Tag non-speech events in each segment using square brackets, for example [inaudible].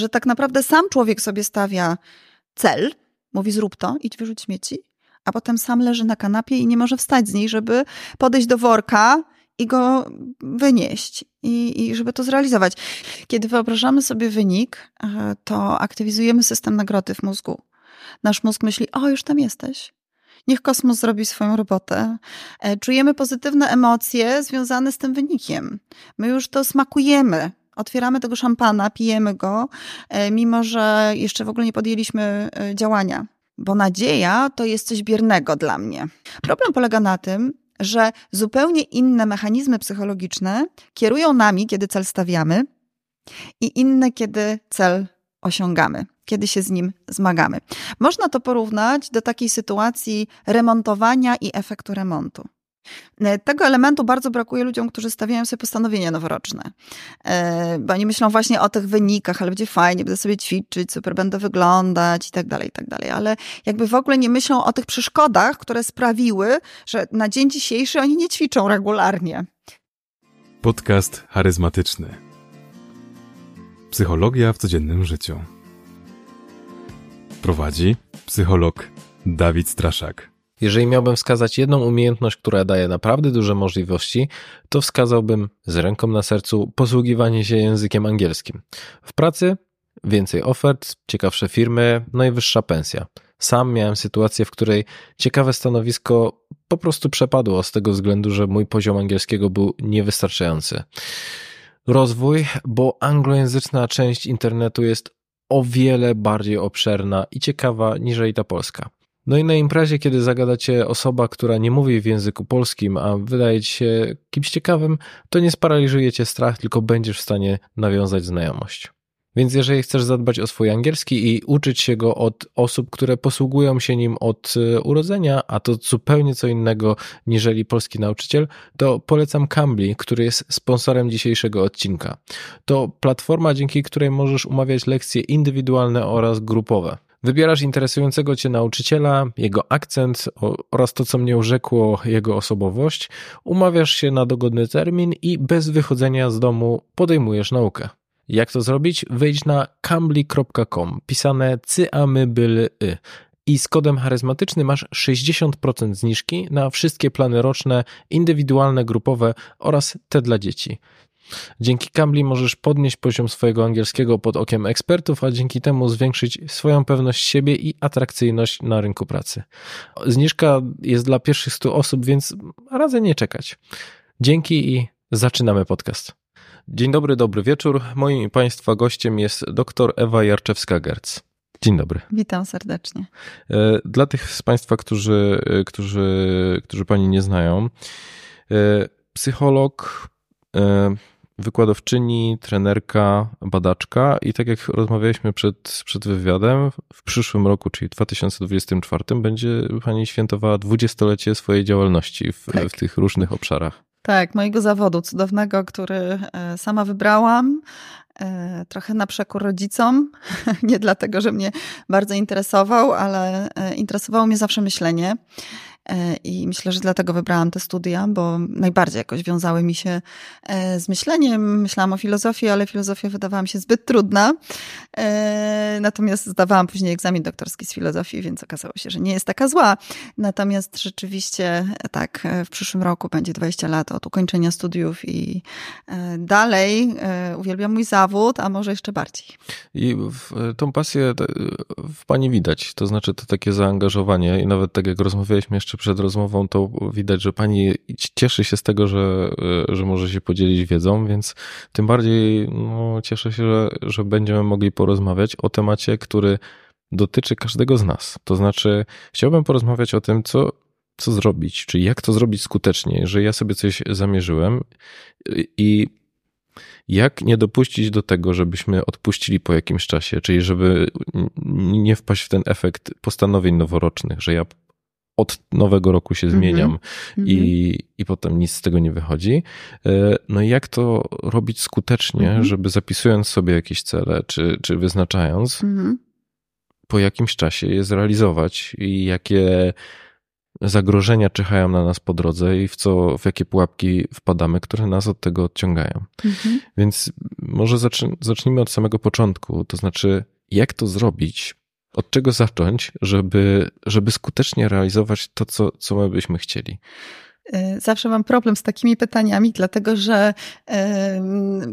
że tak naprawdę sam człowiek sobie stawia cel, mówi zrób to, idź wyrzuć śmieci, a potem sam leży na kanapie i nie może wstać z niej, żeby podejść do worka i go wynieść i, i żeby to zrealizować. Kiedy wyobrażamy sobie wynik, e, to aktywizujemy system nagrody w mózgu. Nasz mózg myśli, o już tam jesteś, Niech kosmos zrobi swoją robotę. E, czujemy pozytywne emocje związane z tym wynikiem. My już to smakujemy. Otwieramy tego szampana, pijemy go, e, mimo że jeszcze w ogóle nie podjęliśmy e, działania. Bo nadzieja to jest coś biernego dla mnie. Problem polega na tym, że zupełnie inne mechanizmy psychologiczne kierują nami, kiedy cel stawiamy, i inne, kiedy cel osiągamy kiedy się z nim zmagamy. Można to porównać do takiej sytuacji remontowania i efektu remontu. E, tego elementu bardzo brakuje ludziom, którzy stawiają sobie postanowienia noworoczne. E, bo oni myślą właśnie o tych wynikach, ale będzie fajnie, będę sobie ćwiczyć, super będę wyglądać i tak dalej, i tak dalej. Ale jakby w ogóle nie myślą o tych przeszkodach, które sprawiły, że na dzień dzisiejszy oni nie ćwiczą regularnie. Podcast charyzmatyczny. Psychologia w codziennym życiu. Prowadzi psycholog Dawid Straszak. Jeżeli miałbym wskazać jedną umiejętność, która daje naprawdę duże możliwości, to wskazałbym z ręką na sercu posługiwanie się językiem angielskim. W pracy więcej ofert, ciekawsze firmy, no i wyższa pensja. Sam miałem sytuację, w której ciekawe stanowisko po prostu przepadło z tego względu, że mój poziom angielskiego był niewystarczający. Rozwój, bo anglojęzyczna część internetu jest o wiele bardziej obszerna i ciekawa niżeli ta polska. No i na imprezie, kiedy zagadacie osoba, która nie mówi w języku polskim, a wydaje ci się kimś ciekawym, to nie sparaliżujecie strach, tylko będziesz w stanie nawiązać znajomość. Więc jeżeli chcesz zadbać o swój angielski i uczyć się go od osób, które posługują się nim od e, urodzenia, a to zupełnie co innego niżeli polski nauczyciel, to polecam Cambly, który jest sponsorem dzisiejszego odcinka. To platforma, dzięki której możesz umawiać lekcje indywidualne oraz grupowe. Wybierasz interesującego cię nauczyciela, jego akcent oraz to, co mnie urzekło, jego osobowość, umawiasz się na dogodny termin i bez wychodzenia z domu podejmujesz naukę. Jak to zrobić? Wejdź na cambly.com, pisane cyamybyly i z kodem charyzmatyczny masz 60% zniżki na wszystkie plany roczne, indywidualne, grupowe oraz te dla dzieci. Dzięki Cambly możesz podnieść poziom swojego angielskiego pod okiem ekspertów, a dzięki temu zwiększyć swoją pewność siebie i atrakcyjność na rynku pracy. Zniżka jest dla pierwszych 100 osób, więc radzę nie czekać. Dzięki i zaczynamy podcast. Dzień dobry, dobry wieczór. Moim i Państwa gościem jest dr Ewa Jarczewska-Gerc. Dzień dobry. Witam serdecznie. E, dla tych z Państwa, którzy, e, którzy, którzy Pani nie znają, e, psycholog, wykładowczyni, trenerka, badaczka i tak jak rozmawialiśmy przed, przed wywiadem, w przyszłym roku, czyli w 2024, będzie Pani świętowała dwudziestolecie swojej działalności w, tak. w tych różnych obszarach. Tak, mojego zawodu cudownego, który e, sama wybrałam, e, trochę na przekór rodzicom. [laughs] Nie dlatego, że mnie bardzo interesował, ale e, interesowało mnie zawsze myślenie. E, I myślę, że dlatego wybrałam te studia, bo najbardziej jakoś wiązały mi się e, z myśleniem. Myślałam o filozofii, ale filozofia wydawała mi się zbyt trudna. E, natomiast zdawałam później egzamin doktorski z filozofii, więc okazało się, że nie jest taka zła. Natomiast rzeczywiście tak, w przyszłym roku będzie 20 lat od ukończenia studiów i dalej uwielbiam mój zawód, a może jeszcze bardziej. I tą pasję w pani widać, to znaczy to takie zaangażowanie i nawet tak jak rozmawialiśmy jeszcze przed rozmową, to widać, że pani cieszy się z tego, że, że może się podzielić wiedzą, więc tym bardziej no, cieszę się, że, że będziemy mogli porozmawiać o temacie, który dotyczy każdego z nas. To znaczy, chciałbym porozmawiać o tym, co, co zrobić, czyli jak to zrobić skutecznie, że ja sobie coś zamierzyłem i jak nie dopuścić do tego, żebyśmy odpuścili po jakimś czasie, czyli żeby nie wpaść w ten efekt postanowień noworocznych, że ja od nowego roku się mhm. zmieniam mm -hmm. i, i potem nic z tego nie wychodzi. E, no i jak to robić skutecznie, mm -hmm. żeby zapisując sobie jakieś cele, czy, czy wyznaczając, mm -hmm. po jakimś czasie je zrealizować i jakie zagrożenia czyhają na nas po drodze i w co, w jakie pułapki wpadamy, które nas od tego odciągają. Mhm. Więc może zacznijmy od samego początku, to znaczy, jak to zrobić, od czego zacząć, żeby, żeby skutecznie realizować to, co, co my byśmy chcieli. Y, zawsze mam problem z takimi pytaniami, dlatego że.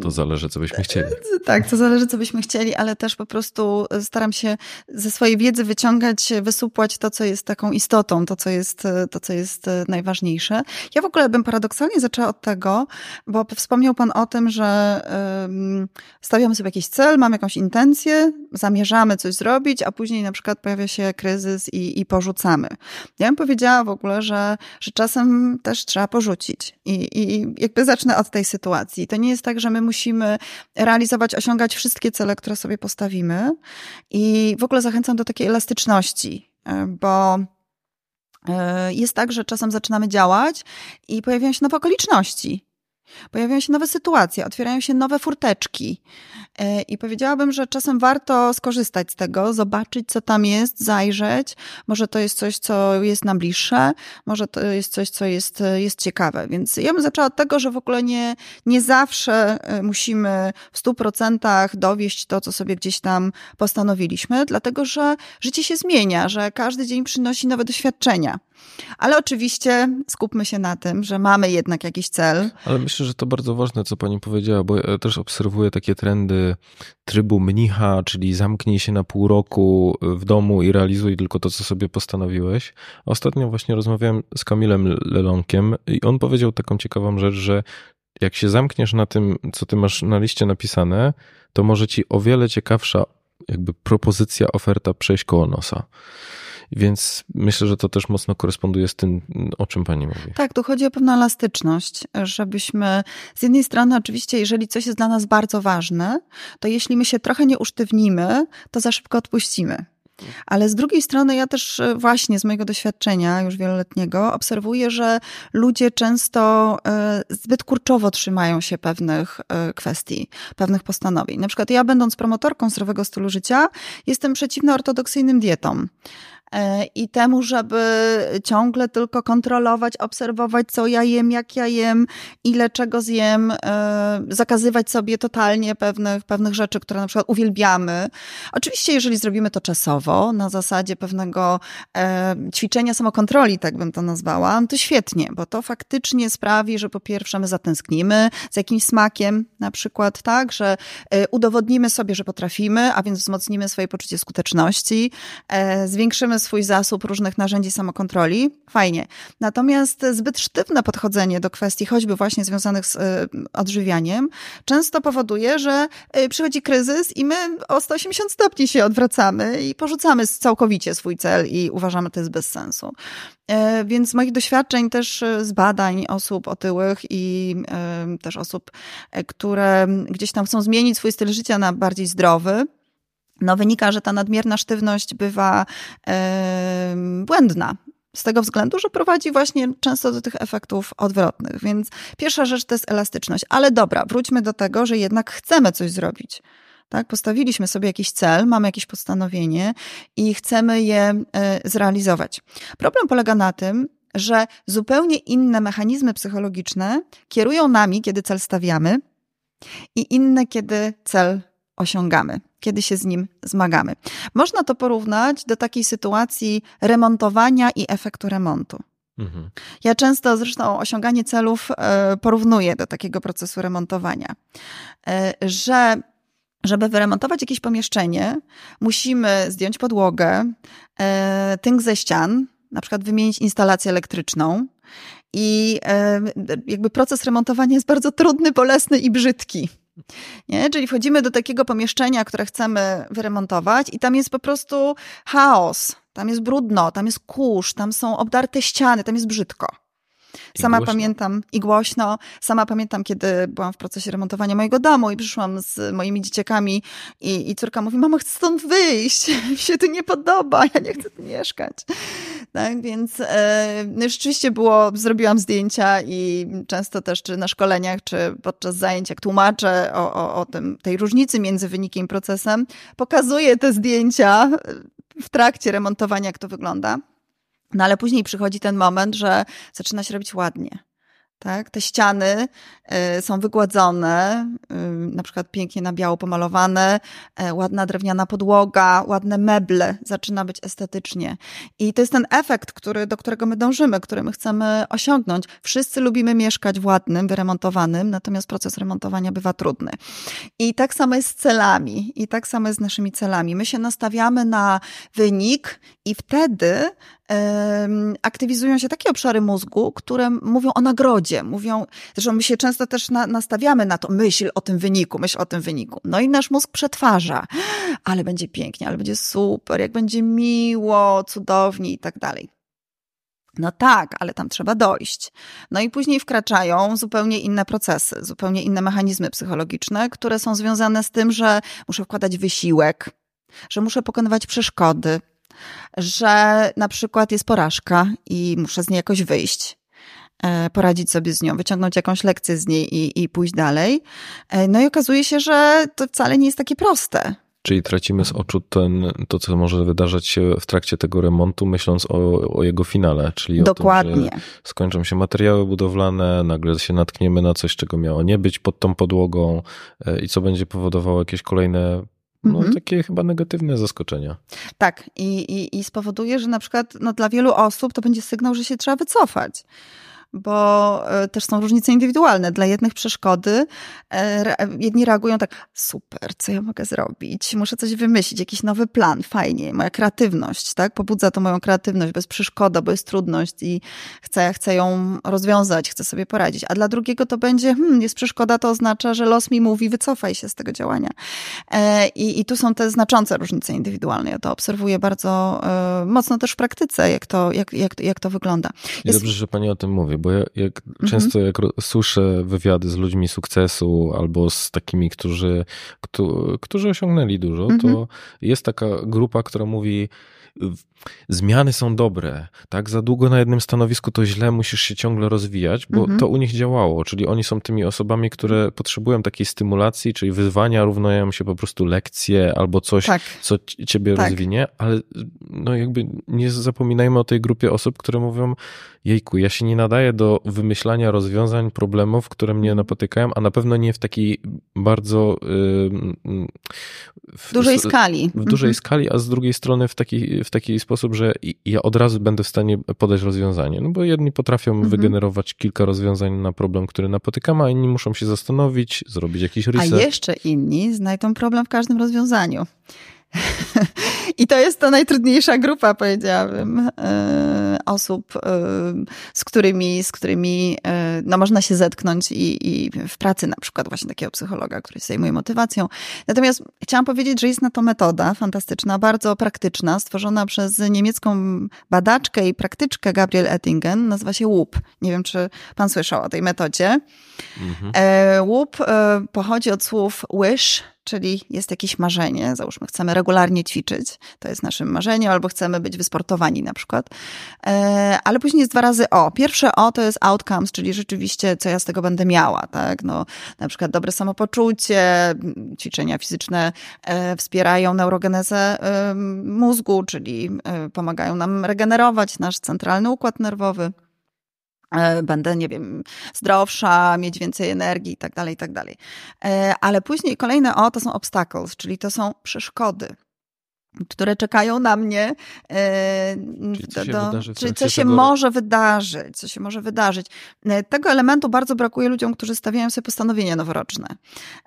To zależy, co byśmy chcieli. Tak, to zależy, co byśmy chcieli, ale też po prostu staram się ze swojej wiedzy wyciągać, wysupłać to, co jest taką istotą, to, co jest, to, co jest najważniejsze. Ja w ogóle bym paradoksalnie zaczęła od tego, bo wspomniał Pan o tym, że stawiamy sobie jakiś cel, mamy jakąś intencję, zamierzamy coś zrobić, a później na przykład pojawia się kryzys i, i porzucamy. Ja bym powiedziała w ogóle, że, że czasem też trzeba porzucić. I, I jakby zacznę od tej sytuacji. To nie jest tak, że my musimy realizować, osiągać wszystkie cele, które sobie postawimy. I w ogóle zachęcam do takiej elastyczności, e, bo e, jest tak, że czasem zaczynamy działać i pojawiają się nowe okoliczności. Pojawiają się nowe sytuacje, otwierają się nowe furteczki. E, I powiedziałabym, że czasem warto skorzystać z tego, zobaczyć, co tam jest, zajrzeć. Może to jest coś, co jest nam bliższe, może to jest coś, co jest, jest ciekawe. Więc ja bym zaczęła od tego, że w ogóle nie, nie zawsze e, musimy w stu procentach dowieść to, co sobie gdzieś tam postanowiliśmy, dlatego że życie się zmienia, że każdy dzień przynosi nowe doświadczenia. Ale oczywiście skupmy się na tym, że mamy jednak jakiś cel. Ale myślę, że to bardzo ważne, co pani powiedziała, bo ja też obserwuję takie trendy trybu mnicha, czyli zamknij się na pół roku w domu i realizuj tylko to, co sobie postanowiłeś. Ostatnio właśnie rozmawiałem z Kamilem Lelonkiem i on powiedział taką ciekawą rzecz, że jak się zamkniesz na tym, co ty masz na liście napisane, to może ci o wiele ciekawsza jakby propozycja, oferta przejść koło nosa. Więc myślę, że to też mocno koresponduje z tym, o czym pani mówi. Tak, tu chodzi o pewną elastyczność, żebyśmy z jednej strony oczywiście, jeżeli coś jest dla nas bardzo ważne, to jeśli my się trochę nie usztywnimy, to za szybko odpuścimy. Ale z drugiej strony, ja też e, właśnie z mojego doświadczenia już wieloletniego obserwuję, że ludzie często e, zbyt kurczowo trzymają się pewnych e, kwestii, pewnych postanowień. Na przykład ja, będąc promotorką zdrowego stylu życia, jestem przeciwna ortodoksyjnym dietom. E, i temu, żeby ciągle tylko kontrolować, obserwować, co ja jem, jak ja jem, ile czego zjem, e, zakazywać sobie totalnie pewnych, pewnych rzeczy, które na przykład uwielbiamy. Oczywiście, jeżeli zrobimy to czasowo, na zasadzie pewnego e, ćwiczenia samokontroli, tak bym to nazwała, to świetnie, bo to faktycznie sprawi, że po pierwsze my zatęsknimy z jakimś smakiem, na przykład, tak, że udowodnimy sobie, że potrafimy, a więc wzmocnimy swoje poczucie skuteczności, zwiększymy swój zasób różnych narzędzi samokontroli, fajnie. Natomiast zbyt sztywne podchodzenie do kwestii, choćby właśnie związanych z y, odżywianiem, często powoduje, że y, przychodzi kryzys i my o 180 stopni się odwracamy i porzucamy całkowicie swój cel i uważamy, że to jest bez sensu. E, więc z moich doświadczeń też y, z badań osób otyłych i też osób, które gdzieś tam chcą zmienić swój styl życia na bardziej zdrowy, no wynika, że ta nadmierna sztywność bywa yy, błędna. Z tego względu, że prowadzi właśnie często do tych efektów odwrotnych. Więc pierwsza rzecz to jest elastyczność. Ale dobra, wróćmy do tego, że jednak chcemy coś zrobić. Tak, postawiliśmy sobie jakiś cel, mamy jakieś postanowienie i chcemy je y, zrealizować. Problem polega na tym, że zupełnie inne mechanizmy psychologiczne kierują nami, kiedy cel stawiamy, i inne, kiedy cel osiągamy, kiedy się z nim zmagamy. Można to porównać do takiej sytuacji remontowania i efektu remontu. Mhm. Ja często zresztą osiąganie celów e, porównuję do takiego procesu remontowania, e, że żeby wyremontować jakieś pomieszczenie, musimy zdjąć podłogę, e, tynk ze ścian, na przykład wymienić instalację elektryczną. I jakby proces remontowania jest bardzo trudny, bolesny i brzydki. Nie? Czyli wchodzimy do takiego pomieszczenia, które chcemy wyremontować, i tam jest po prostu chaos, tam jest brudno, tam jest kurz, tam są obdarte ściany, tam jest brzydko. Sama pamiętam i głośno, sama pamiętam, kiedy byłam w procesie remontowania mojego domu i przyszłam z moimi dzieciakami i, i córka mówi, mamo, chcę stąd wyjść, [laughs] mi się tu nie podoba, ja nie chcę tu mieszkać. Tak, więc e, no rzeczywiście było, zrobiłam zdjęcia i często też czy na szkoleniach, czy podczas zajęć, jak tłumaczę o, o, o tym, tej różnicy między wynikiem i procesem, pokazuję te zdjęcia w trakcie remontowania, jak to wygląda. No ale później przychodzi ten moment, że zaczyna się robić ładnie. Tak? Te ściany y, są wygładzone, y, na przykład pięknie na biało pomalowane, y, ładna drewniana podłoga, ładne meble, zaczyna być estetycznie. I to jest ten efekt, który, do którego my dążymy, który my chcemy osiągnąć. Wszyscy lubimy mieszkać w ładnym, wyremontowanym, natomiast proces remontowania bywa trudny. I tak samo jest z celami, i tak samo jest z naszymi celami. My się nastawiamy na wynik i wtedy aktywizują się takie obszary mózgu, które mówią o nagrodzie, mówią, zresztą my się często też na, nastawiamy na to, myśl o tym wyniku, myśl o tym wyniku. No i nasz mózg przetwarza, ale będzie pięknie, ale będzie super, jak będzie miło, cudownie i tak dalej. No tak, ale tam trzeba dojść. No i później wkraczają zupełnie inne procesy, zupełnie inne mechanizmy psychologiczne, które są związane z tym, że muszę wkładać wysiłek, że muszę pokonywać przeszkody, że na przykład jest porażka i muszę z niej jakoś wyjść e, poradzić sobie z nią, wyciągnąć jakąś lekcję z niej i, i pójść dalej. E, no i okazuje się, że to wcale nie jest takie proste. Czyli tracimy z oczu ten, to, co może wydarzać się w trakcie tego remontu, myśląc o, o jego finale, czyli Dokładnie. o tym, że skończą się materiały budowlane, nagle się natkniemy na coś, czego miało nie być pod tą podłogą e, i co będzie powodowało jakieś kolejne no, mhm. takie chyba negatywne zaskoczenia. Tak, i, i, i spowoduje, że na przykład no, dla wielu osób to będzie sygnał, że się trzeba wycofać bo e, też są różnice indywidualne. Dla jednych przeszkody, e, jedni reagują tak, super, co ja mogę zrobić? Muszę coś wymyślić, jakiś nowy plan, fajnie, moja kreatywność, tak? Pobudza to moją kreatywność, bez przeszkoda, bo jest trudność i chcę, chcę ją rozwiązać, chcę sobie poradzić. A dla drugiego to będzie, hmm, jest przeszkoda, to oznacza, że los mi mówi, wycofaj się z tego działania. E, I, i tu są te znaczące różnice indywidualne. Ja to obserwuję bardzo mocno też w praktyce, jak to, jak, jak, jak to wygląda. Jest... Dobrze, że pani o tym mówi, bo ja jak, mhm. często jak słyszę wywiady z ludźmi sukcesu albo z takimi, którzy, którzy osiągnęli dużo, mhm. to jest taka grupa, która mówi zmiany są dobre, tak? Za długo na jednym stanowisku to źle, musisz się ciągle rozwijać, bo mhm. to u nich działało, czyli oni są tymi osobami, które potrzebują takiej stymulacji, czyli wyzwania równają się po prostu lekcje albo coś, tak. co ciebie tak. rozwinie, ale no jakby nie zapominajmy o tej grupie osób, które mówią, jejku, ja się nie nadaję do wymyślania rozwiązań problemów, które mnie mhm. napotykają, a na pewno nie w takiej bardzo w dużej skali. W dużej mhm. skali, a z drugiej strony w taki, w taki sposób, że ja od razu będę w stanie podać rozwiązanie. No bo jedni potrafią mhm. wygenerować kilka rozwiązań na problem, który napotykamy, a inni muszą się zastanowić, zrobić jakiś research. A jeszcze inni znajdą problem w każdym rozwiązaniu. [laughs] I to jest to najtrudniejsza grupa, powiedziałabym, e, osób, e, z którymi, z którymi e, no, można się zetknąć i, i w pracy na przykład właśnie takiego psychologa, który się zajmuje motywacją. Natomiast chciałam powiedzieć, że jest na to metoda fantastyczna, bardzo praktyczna, stworzona przez niemiecką badaczkę i praktyczkę Gabriel Ettingen, nazywa się WUP. Nie wiem, czy pan słyszał o tej metodzie. Mhm. WUP pochodzi od słów wish, czyli jest jakieś marzenie, załóżmy, chcemy regularnie ćwiczyć, to jest naszym marzeniem, albo chcemy być wysportowani na przykład, e, ale później jest dwa razy O. Pierwsze O to jest outcomes, czyli rzeczywiście, co ja z tego będę miała, tak, no, na przykład dobre samopoczucie, ćwiczenia fizyczne e, wspierają neurogenezę e, mózgu, czyli pomagają nam regenerować nasz centralny układ nerwowy. E, będę, nie wiem, zdrowsza, mieć więcej energii i tak dalej, i tak dalej. E, ale później kolejne O to są obstacles, czyli to są przeszkody które czekają na mnie, e, czyli co, do, się, czyli co się może wydarzyć, co się może wydarzyć. E, tego elementu bardzo brakuje ludziom, którzy stawiają sobie postanowienia noworoczne,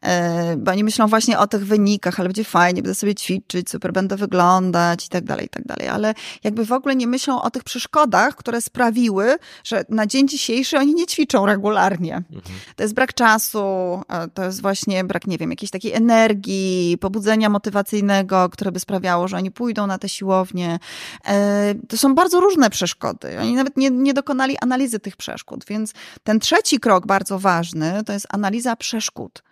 e, bo oni myślą właśnie o tych wynikach, ale będzie fajnie, będę sobie ćwiczyć, super będę wyglądać i tak dalej, i tak dalej, ale jakby w ogóle nie myślą o tych przeszkodach, które sprawiły, że na dzień dzisiejszy oni nie ćwiczą regularnie. Mhm. To jest brak czasu, to jest właśnie brak, nie wiem, jakiejś takiej energii, pobudzenia motywacyjnego, które by sprawiało, że oni pójdą na te siłownie. E, to są bardzo różne przeszkody. Oni nawet nie, nie dokonali analizy tych przeszkód, więc ten trzeci krok bardzo ważny to jest analiza przeszkód.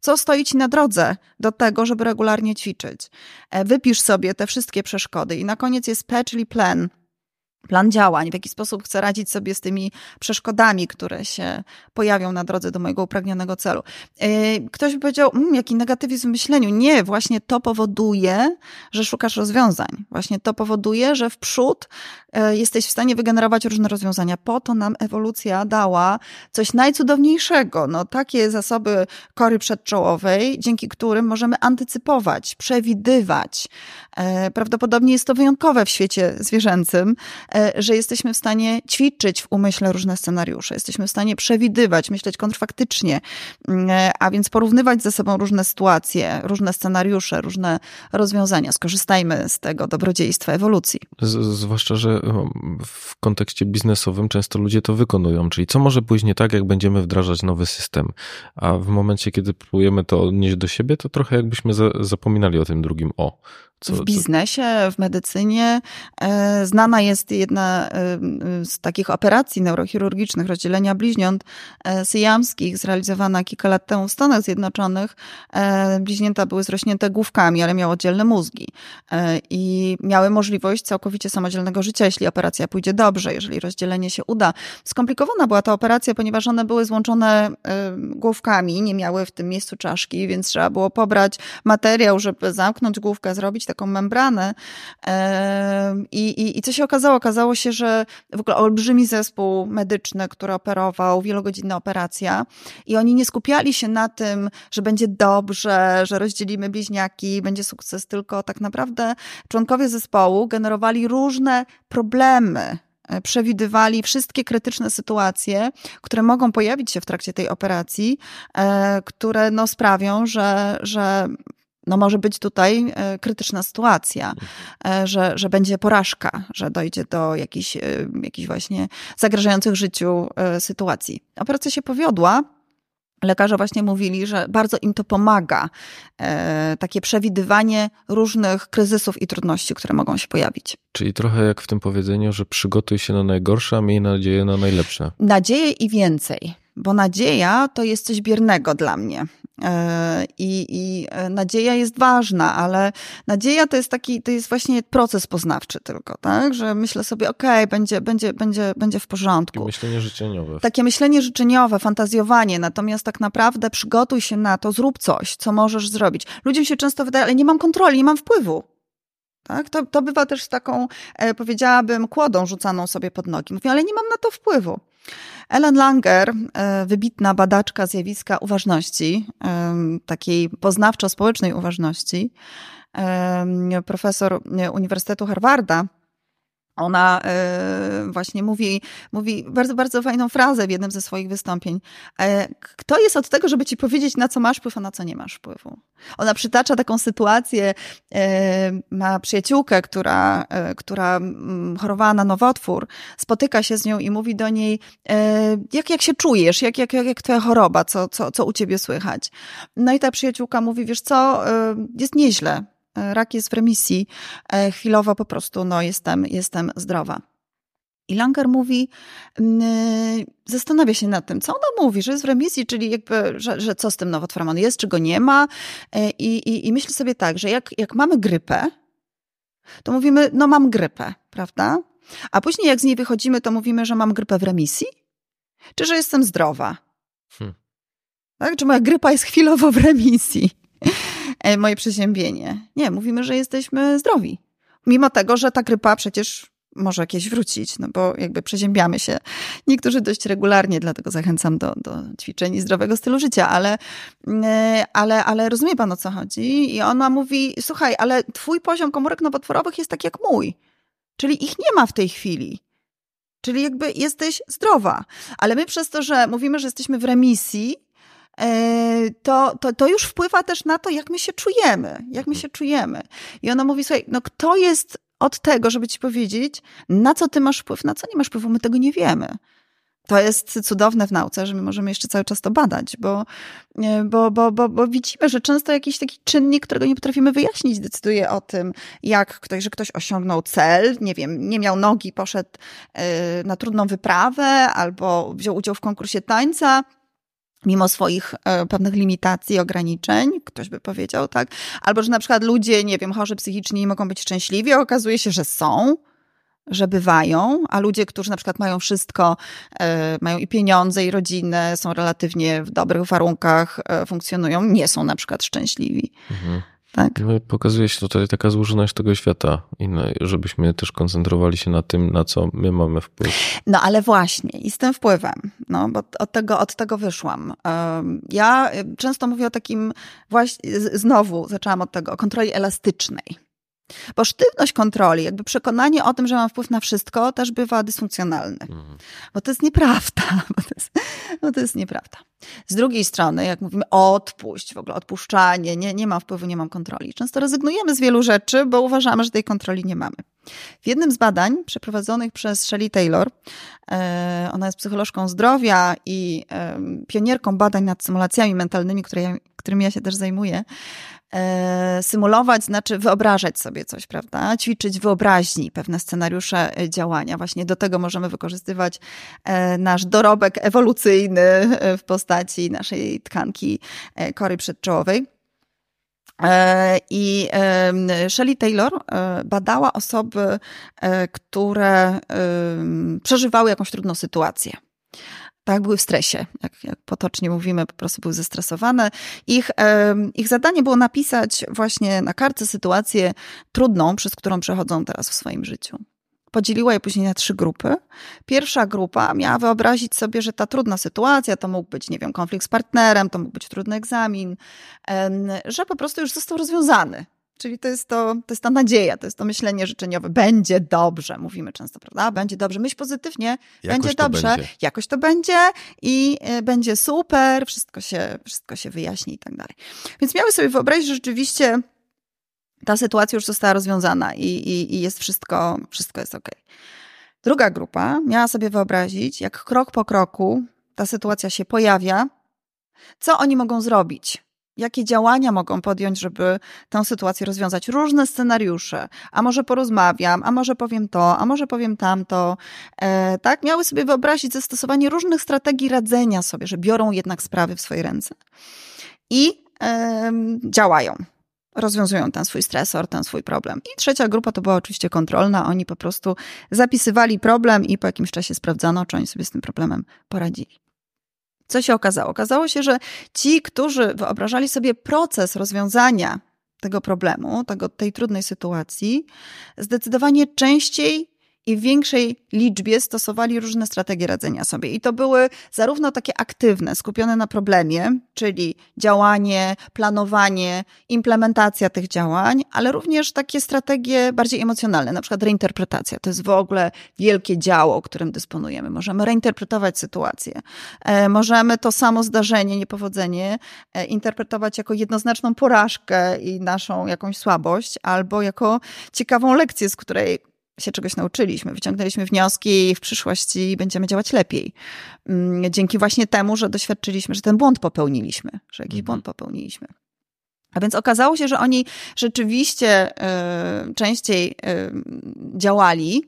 Co stoi ci na drodze do tego, żeby regularnie ćwiczyć? E, wypisz sobie te wszystkie przeszkody i na koniec jest P, czyli plan plan działań, w jaki sposób chcę radzić sobie z tymi przeszkodami, które się pojawią na drodze do mojego upragnionego celu. Yy, ktoś by powiedział, mmm, jaki negatywizm w myśleniu. Nie, właśnie to powoduje, że szukasz rozwiązań. Właśnie to powoduje, że w przód yy, jesteś w stanie wygenerować różne rozwiązania. Po to nam ewolucja dała coś najcudowniejszego. No, takie zasoby kory przedczołowej, dzięki którym możemy antycypować, przewidywać. Yy, prawdopodobnie jest to wyjątkowe w świecie zwierzęcym, E, że jesteśmy w stanie ćwiczyć w umyśle różne scenariusze, jesteśmy w stanie przewidywać, myśleć kontrfaktycznie, mm, e, a więc porównywać ze sobą różne sytuacje, różne scenariusze, różne rozwiązania. Skorzystajmy z tego dobrodziejstwa ewolucji. Z, zwłaszcza, że w kontekście biznesowym często ludzie to wykonują, czyli co może pójść nie tak, jak będziemy wdrażać nowy system, a w momencie, kiedy próbujemy to odnieść do siebie, to trochę jakbyśmy za, zapominali o tym drugim o. Co, w biznesie, w medycynie. E, znana jest jedna e, z takich operacji neurochirurgicznych, rozdzielenia bliźniąt e, syjamskich, zrealizowana kilka lat temu w Stanach Zjednoczonych. Bliźnięta były zrośnięte główkami, ale miały oddzielne mózgi i miały możliwość całkowicie samodzielnego życia, jeśli operacja pójdzie dobrze, jeżeli rozdzielenie się uda. Skomplikowana była ta operacja, ponieważ one były złączone główkami, nie miały w tym miejscu czaszki, więc trzeba było pobrać materiał, żeby zamknąć główkę, zrobić taką membranę. I, i, I co się okazało? Okazało się, że w ogóle olbrzymi zespół medyczny, który operował, wielogodzinna operacja, i oni nie skupiali się na tym, że będzie dobrze, że rozdzielimy bliźniaki, będzie sukces, tylko tak naprawdę członkowie zespołu generowali różne problemy e, przewidywali wszystkie krytyczne sytuacje, które mogą pojawić się w trakcie tej operacji, e, które no sprawią, że, że no może być tutaj e, krytyczna sytuacja, e, że, że będzie porażka, że dojdzie do jakichś, e, jakichś właśnie zagrażających życiu sytuacji. Operacja się powiodła. Lekarze właśnie mówili, że bardzo im to pomaga, takie przewidywanie różnych kryzysów i trudności, które mogą się pojawić. Czyli trochę jak w tym powiedzeniu, że przygotuj się na najgorsze, a miej nadzieję na najlepsze. Nadzieję i więcej bo nadzieja to jest coś biernego dla mnie. E, I, I, e, nadzieja jest ważna, ale nadzieja to jest taki, to jest właśnie proces poznawczy tylko, tak? Że myślę sobie, okej, okay, będzie, będzie, będzie, będzie w porządku. Takie myślenie życzeniowe. Takie myślenie życzeniowe, fantazjowanie, natomiast tak naprawdę przygotuj się na to, zrób coś, co możesz zrobić. Ludziom się często wydaje, ale nie mam kontroli, nie mam wpływu. Tak? To, to bywa też taką, e, powiedziałabym, kłodą rzucaną sobie pod nogi. Mówię, ale nie mam na to wpływu. Ellen Langer, e, wybitna badaczka zjawiska uważności, e, takiej poznawczo-społecznej uważności, profesor Uniwersytetu Harvarda, ona y, właśnie mówi, mówi bardzo, bardzo fajną frazę w jednym ze swoich wystąpień. E, kto jest od tego, żeby ci powiedzieć, na co masz wpływ, a na co nie masz wpływu? Ona przytacza taką sytuację, e, ma przyjaciółkę, która, e, która mm, chorowała na nowotwór, spotyka się z nią i mówi do niej, jak, jak się czujesz, jak, jak, jak, jak twoja choroba, co, co, co u ciebie słychać? No i ta przyjaciółka mówi, wiesz co, jest nieźle, rak jest w remisji, e, chwilowo po prostu no, jestem, jestem zdrowa. I Langer mówi, zastanawia się nad tym, co ona mówi, że jest w remisji, czyli jakby, że, że co z tym nowotworem on jest, czy go nie ma. E, I, i, i myślę sobie tak, że jak, jak mamy grypę, to mówimy, no mam grypę, prawda? A później jak z niej wychodzimy, to mówimy, że mam grypę w remisji, czy że jestem zdrowa. Hmm. Tak? Czy moja grypa jest chwilowo w remisji? E, moje przeziębienie. Nie, mówimy, że jesteśmy zdrowi. Mimo tego, że ta grypa przecież może jakieś wrócić, no bo jakby przeziębiamy się. Niektórzy dość regularnie, dlatego zachęcam do, do ćwiczeń i zdrowego stylu życia, ale, e, ale, ale rozumie pan o co chodzi? I ona mówi, słuchaj, ale twój poziom komórek nowotworowych jest tak jak mój. Czyli ich nie ma w tej chwili. Czyli jakby jesteś zdrowa. Ale my przez to, że mówimy, że jesteśmy w remisji, to, to, to już wpływa też na to, jak my się czujemy, jak my mhm. się czujemy. I ona mówi, słuchaj, no kto jest od tego, żeby ci powiedzieć, na co ty masz wpływ, na co nie masz wpływu, my tego nie wiemy. To jest cudowne w nauce, że my możemy jeszcze cały czas to badać, bo, bo, bo, bo, bo widzimy, że często jakiś taki czynnik, którego nie potrafimy wyjaśnić, decyduje o tym, jak ktoś, że ktoś osiągnął cel, nie wiem, nie miał nogi, poszedł e, na trudną wyprawę albo wziął udział w konkursie tańca mimo swoich e, pewnych limitacji, ograniczeń, ktoś by powiedział, tak? Albo, że na przykład ludzie, nie wiem, chorzy psychicznie mogą być szczęśliwi, a okazuje się, że są. że bywają, a ludzie, którzy na przykład mają wszystko, e, mają i pieniądze, i rodzinę, są relatywnie w dobrych warunkach, e, funkcjonują, nie są na przykład szczęśliwi. Mhm. Tak. No, pokazuje się tutaj taka złożoność tego świata, i żebyśmy też koncentrowali się na tym, na co my mamy wpływ. No ale właśnie, i z tym wpływem, no bo od tego, od tego wyszłam. Ja y, często mówię o takim, właśnie, znowu zaczęłam od tego, o kontroli elastycznej. Bo sztywność kontroli, jakby przekonanie o tym, że mam wpływ na wszystko, też bywa dysfunkcjonalne. Mhm. Bo to jest nieprawda. [laughs] Bo to jest, bo to jest nieprawda. Z drugiej strony, jak mówimy odpuść, w ogóle odpuszczanie, nie, nie mam wpływu, nie mam kontroli. Często rezygnujemy z wielu rzeczy, bo uważamy, że tej kontroli nie mamy. W jednym z badań przeprowadzonych przez Shelley Taylor, e, ona jest psycholożką zdrowia i pionierką badań nad symulacjami mentalnymi, którymi ja się też zajmuję, symulować znaczy wyobrażać sobie coś, prawda? Ćwiczyć wyobraźni, pewne scenariusze e, działania. Właśnie do tego możemy wykorzystywać e, nasz dorobek ewolucyjny w postaci naszej tkanki kory przedczołowej. I Shelley Taylor badała osoby, które przeżywały jakąś trudną sytuację tak, były w stresie, jak, jak potocznie mówimy, po prostu były zestresowane. Ich, ich zadanie było napisać właśnie na kartce sytuację trudną, przez którą przechodzą teraz w swoim życiu. Podzieliła je później na trzy grupy. Pierwsza grupa miała wyobrazić sobie, że ta trudna sytuacja to mógł być, nie wiem, konflikt z partnerem, to mógł być trudny egzamin, że po prostu już został rozwiązany, Czyli to jest, to, to jest ta nadzieja, to jest to myślenie życzeniowe. Będzie dobrze, mówimy często, prawda? Będzie dobrze, myśl pozytywnie, Jakoś będzie dobrze, będzie. jakoś to będzie i y, będzie super, wszystko się, wszystko się wyjaśni i tak dalej. Więc miały sobie wyobrazić, że rzeczywiście ta sytuacja już została rozwiązana i, i, i jest wszystko, wszystko jest ok. Druga grupa miała sobie wyobrazić, jak krok po kroku ta sytuacja się pojawia, co oni mogą zrobić, Jakie działania mogą podjąć, żeby tę sytuację rozwiązać? Różne scenariusze. A może porozmawiam, a może powiem to, a może powiem tamto. E, tak? Miały sobie wyobrazić zastosowanie różnych strategii radzenia sobie, że biorą jednak sprawy w swoje ręce i e, działają. Rozwiązują ten swój stresor, ten swój problem. I trzecia grupa to była oczywiście kontrolna. Oni po prostu zapisywali problem i po jakimś czasie sprawdzano, czy oni sobie z tym problemem poradzili. Co się okazało? Okazało się, że ci, którzy wyobrażali sobie proces rozwiązania tego problemu, tego, tej trudnej sytuacji, zdecydowanie częściej i w większej liczbie stosowali różne strategie radzenia sobie. I to były zarówno takie aktywne, skupione na problemie, czyli działanie, planowanie, implementacja tych działań, ale również takie strategie bardziej emocjonalne, na przykład reinterpretacja. To jest w ogóle wielkie działo, którym dysponujemy. Możemy reinterpretować sytuację. E, możemy to samo zdarzenie, niepowodzenie e, interpretować jako jednoznaczną porażkę i naszą jakąś słabość, albo jako ciekawą lekcję, z której się czegoś nauczyliśmy, wyciągnęliśmy wnioski i w przyszłości będziemy działać lepiej. Mm, dzięki właśnie temu, że doświadczyliśmy, że ten błąd popełniliśmy, że jakiś mhm. błąd popełniliśmy. A więc okazało się, że oni rzeczywiście y, częściej y, działali,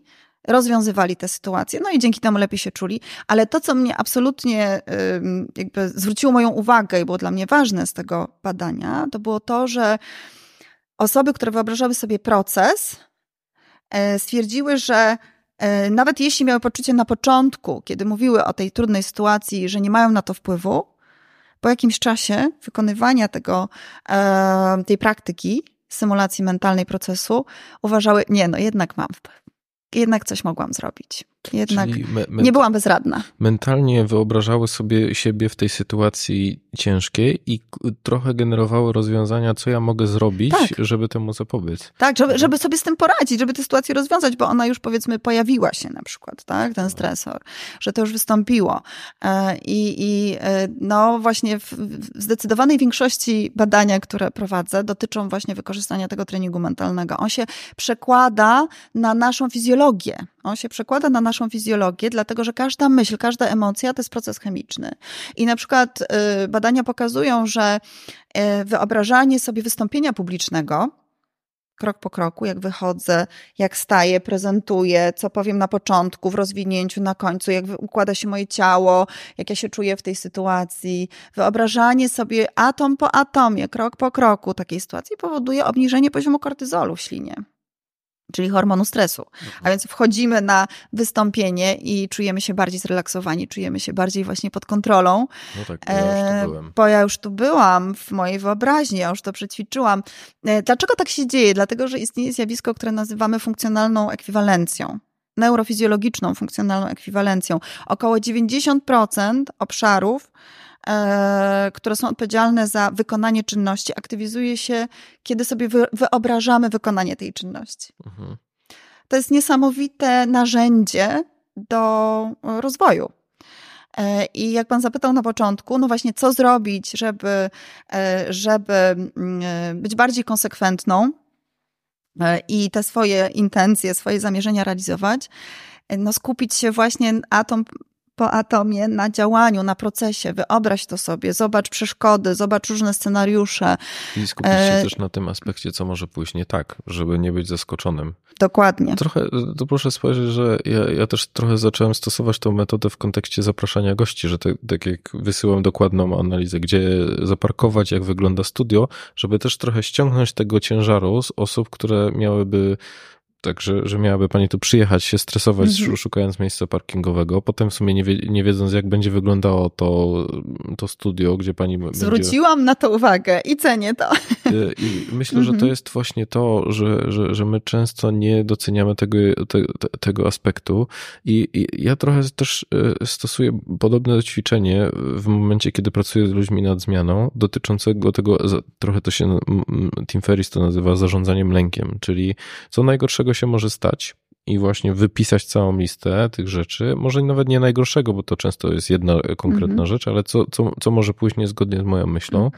rozwiązywali te sytuacje, no i dzięki temu lepiej się czuli. Ale to, co mnie absolutnie y, jakby zwróciło moją uwagę i było dla mnie ważne z tego badania, to było to, że osoby, które wyobrażały sobie proces, stwierdziły, że e, nawet jeśli miały poczucie na początku, kiedy mówiły o tej trudnej sytuacji, że nie mają na to wpływu, po jakimś czasie wykonywania tego, e, tej praktyki, symulacji mentalnej procesu, uważały, nie, no jednak mam wpływ. Jednak coś mogłam zrobić. Jednak nie byłam bezradna. Mentalnie wyobrażały sobie siebie w tej sytuacji ciężkiej i trochę generowały rozwiązania, co ja mogę zrobić, tak. żeby temu zapobiec. Tak, żeby, żeby sobie z tym poradzić, żeby tę sytuację rozwiązać, bo ona już powiedzmy pojawiła się na przykład, tak, ten stresor, że to już wystąpiło. E, I, i e, no właśnie w, w zdecydowanej większości badania, które prowadzę, dotyczą właśnie wykorzystania tego treningu mentalnego. On się przekłada na naszą fizjologię. On się przekłada na naszą fizjologię, dlatego że każda myśl, każda emocja to jest proces chemiczny. I na przykład y, badania pokazują, że y, wyobrażanie sobie wystąpienia publicznego, krok po kroku, jak wychodzę, jak staję, prezentuję, co powiem na początku, w rozwinięciu, na końcu, jak układa się moje ciało, jak ja się czuję w tej sytuacji. Wyobrażanie sobie atom po atomie, krok po kroku takiej sytuacji powoduje obniżenie poziomu kortyzolu w ślinie. Czyli hormonu stresu. A więc wchodzimy na wystąpienie i czujemy się bardziej zrelaksowani, czujemy się bardziej właśnie pod kontrolą. No tak, bo ja już tu E, byłem. Bo ja już tu byłam w mojej wyobraźni, ja już to przećwiczyłam. E, Dlaczego tak się dzieje? Dlatego, że istnieje zjawisko, które nazywamy funkcjonalną ekwiwalencją. Neurofizjologiczną funkcjonalną ekwiwalencją. Około 90% obszarów, które są odpowiedzialne za wykonanie czynności, aktywizuje się, kiedy sobie wy, wyobrażamy wykonanie tej czynności. Mhm. To jest niesamowite narzędzie do e, rozwoju. E, I jak pan zapytał na początku, no właśnie, co zrobić, żeby, e, żeby mm, e, być bardziej konsekwentną e, i te swoje intencje, swoje zamierzenia realizować, e, no skupić się właśnie atom po atomie na działaniu, na procesie. Wyobraź to sobie, zobacz przeszkody, zobacz różne scenariusze. I skupić się E, też na tym aspekcie, co może pójść nie tak, żeby nie być zaskoczonym. Dokładnie. Trochę, to proszę spojrzeć, że ja, ja też trochę zacząłem stosować tą metodę w kontekście zapraszania gości, że te, tak jak wysyłam dokładną analizę, gdzie zaparkować, jak wygląda studio, żeby też trochę ściągnąć tego ciężaru z osób, które miałyby tak, że, że miałaby pani tu przyjechać, się stresować, Mhm. szukając miejsca parkingowego, potem w sumie nie, wie, nie wiedząc, jak będzie wyglądało to, to studio, gdzie pani będzie... Zwróciłam na to uwagę i cenię to. Y, I myślę, że to Mhm. jest właśnie to, że, że, że my często nie doceniamy tego, te, te, tego aspektu. I, I ja trochę też y, stosuję podobne ćwiczenie w momencie, kiedy pracuję z ludźmi nad zmianą, dotyczącego tego, trochę to się, Tim Ferriss to nazywa zarządzaniem lękiem, czyli co najgorszego się może stać. I właśnie wypisać całą listę tych rzeczy, może nawet nie najgorszego, bo to często jest jedna konkretna Mhm. rzecz, ale co, co, co może pójść niezgodnie z moją myślą,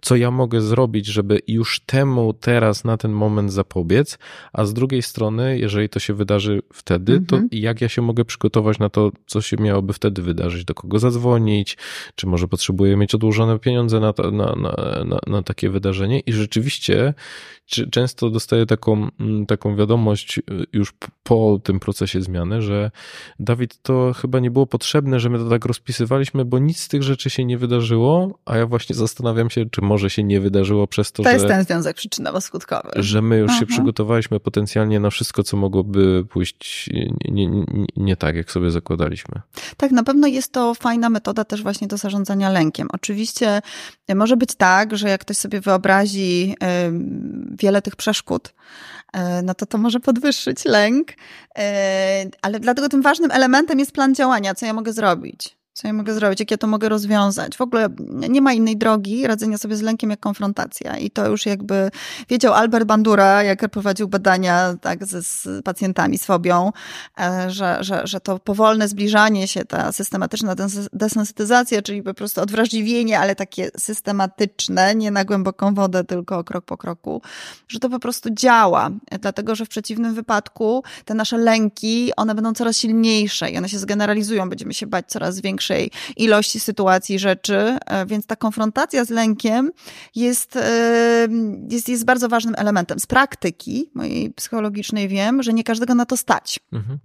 co ja mogę zrobić, żeby już temu teraz na ten moment zapobiec, a z drugiej strony, jeżeli to się wydarzy wtedy, Mhm. to jak ja się mogę przygotować na to, co się miałoby wtedy wydarzyć, do kogo zadzwonić, czy może potrzebuję mieć odłożone pieniądze na, to, na, na, na, na takie wydarzenie? I rzeczywiście czy, często dostaję taką, mm, taką wiadomość y, już p- po tym procesie zmiany, że Dawid, to chyba nie było potrzebne, że my to tak rozpisywaliśmy, bo nic z tych rzeczy się nie wydarzyło, a ja właśnie zastanawiam się, czy może się nie wydarzyło przez to, To jest że, ten związek przyczynowo-skutkowy. że my już się Aha. przygotowaliśmy potencjalnie na wszystko, co mogłoby pójść nie, nie, nie, tak, jak sobie zakładaliśmy. Tak, na pewno jest to fajna metoda też właśnie do zarządzania lękiem. Oczywiście e, może być tak, że jak ktoś sobie wyobrazi wiele tych przeszkód, e, no to to może podwyższyć lęk, ale dlatego tym ważnym elementem jest plan działania, co ja mogę zrobić. Co ja mogę zrobić, jak ja to mogę rozwiązać? W ogóle nie ma innej drogi radzenia sobie z lękiem jak konfrontacja. I to już jakby wiedział Albert Bandura, jak prowadził badania tak, z, z pacjentami z fobią, e, że, że, że to powolne zbliżanie się, ta systematyczna des- desensytyzacja, czyli po prostu odwrażliwienie, ale takie systematyczne, nie na głęboką wodę, tylko krok po kroku, że to po prostu działa. E, Dlatego, że w przeciwnym wypadku te nasze lęki, one będą coraz silniejsze i one się zgeneralizują. Będziemy się bać coraz większej ilości sytuacji, rzeczy, e, więc ta konfrontacja z lękiem jest, e, jest, jest bardzo ważnym elementem. Z praktyki mojej psychologicznej wiem, że nie każdego na to stać. Mhm.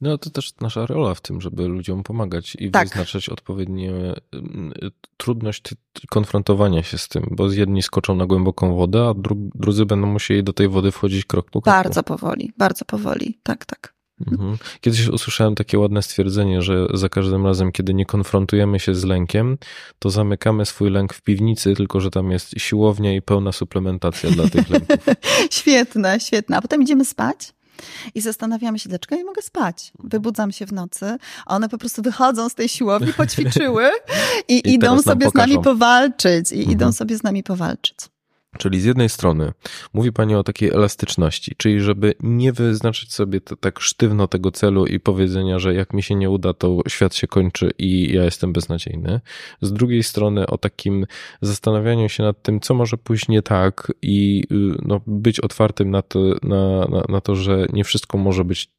No to też nasza rola w tym, żeby ludziom pomagać i Tak. wyznaczać odpowiednie ym, trudność konfrontowania się z tym, bo jedni skoczą na głęboką wodę, a dru- drudzy będą musieli do tej wody wchodzić krok po kroku. Bardzo powoli, bardzo powoli. Tak, tak. Mhm. Kiedyś usłyszałem takie ładne stwierdzenie, że za każdym razem, kiedy nie konfrontujemy się z lękiem, to zamykamy swój lęk w piwnicy, tylko że tam jest siłownia i pełna suplementacja dla tych lęków. [laughs] Świetne, świetne. A potem idziemy spać i zastanawiamy się, dlaczego ja nie mogę spać. Wybudzam się w nocy, a one po prostu wychodzą z tej siłowni, poćwiczyły [laughs] i, I idą sobie z nami pokażą. powalczyć. I Mhm. idą sobie z nami powalczyć. Czyli z jednej strony mówi Pani o takiej elastyczności, czyli żeby nie wyznaczyć sobie t- tak sztywno tego celu i powiedzenia, że jak mi się nie uda, to świat się kończy i ja jestem beznadziejny. Z drugiej strony o takim zastanawianiu się nad tym, co może pójść nie tak i y, no, być otwartym na to, na, na, na to, że nie wszystko może być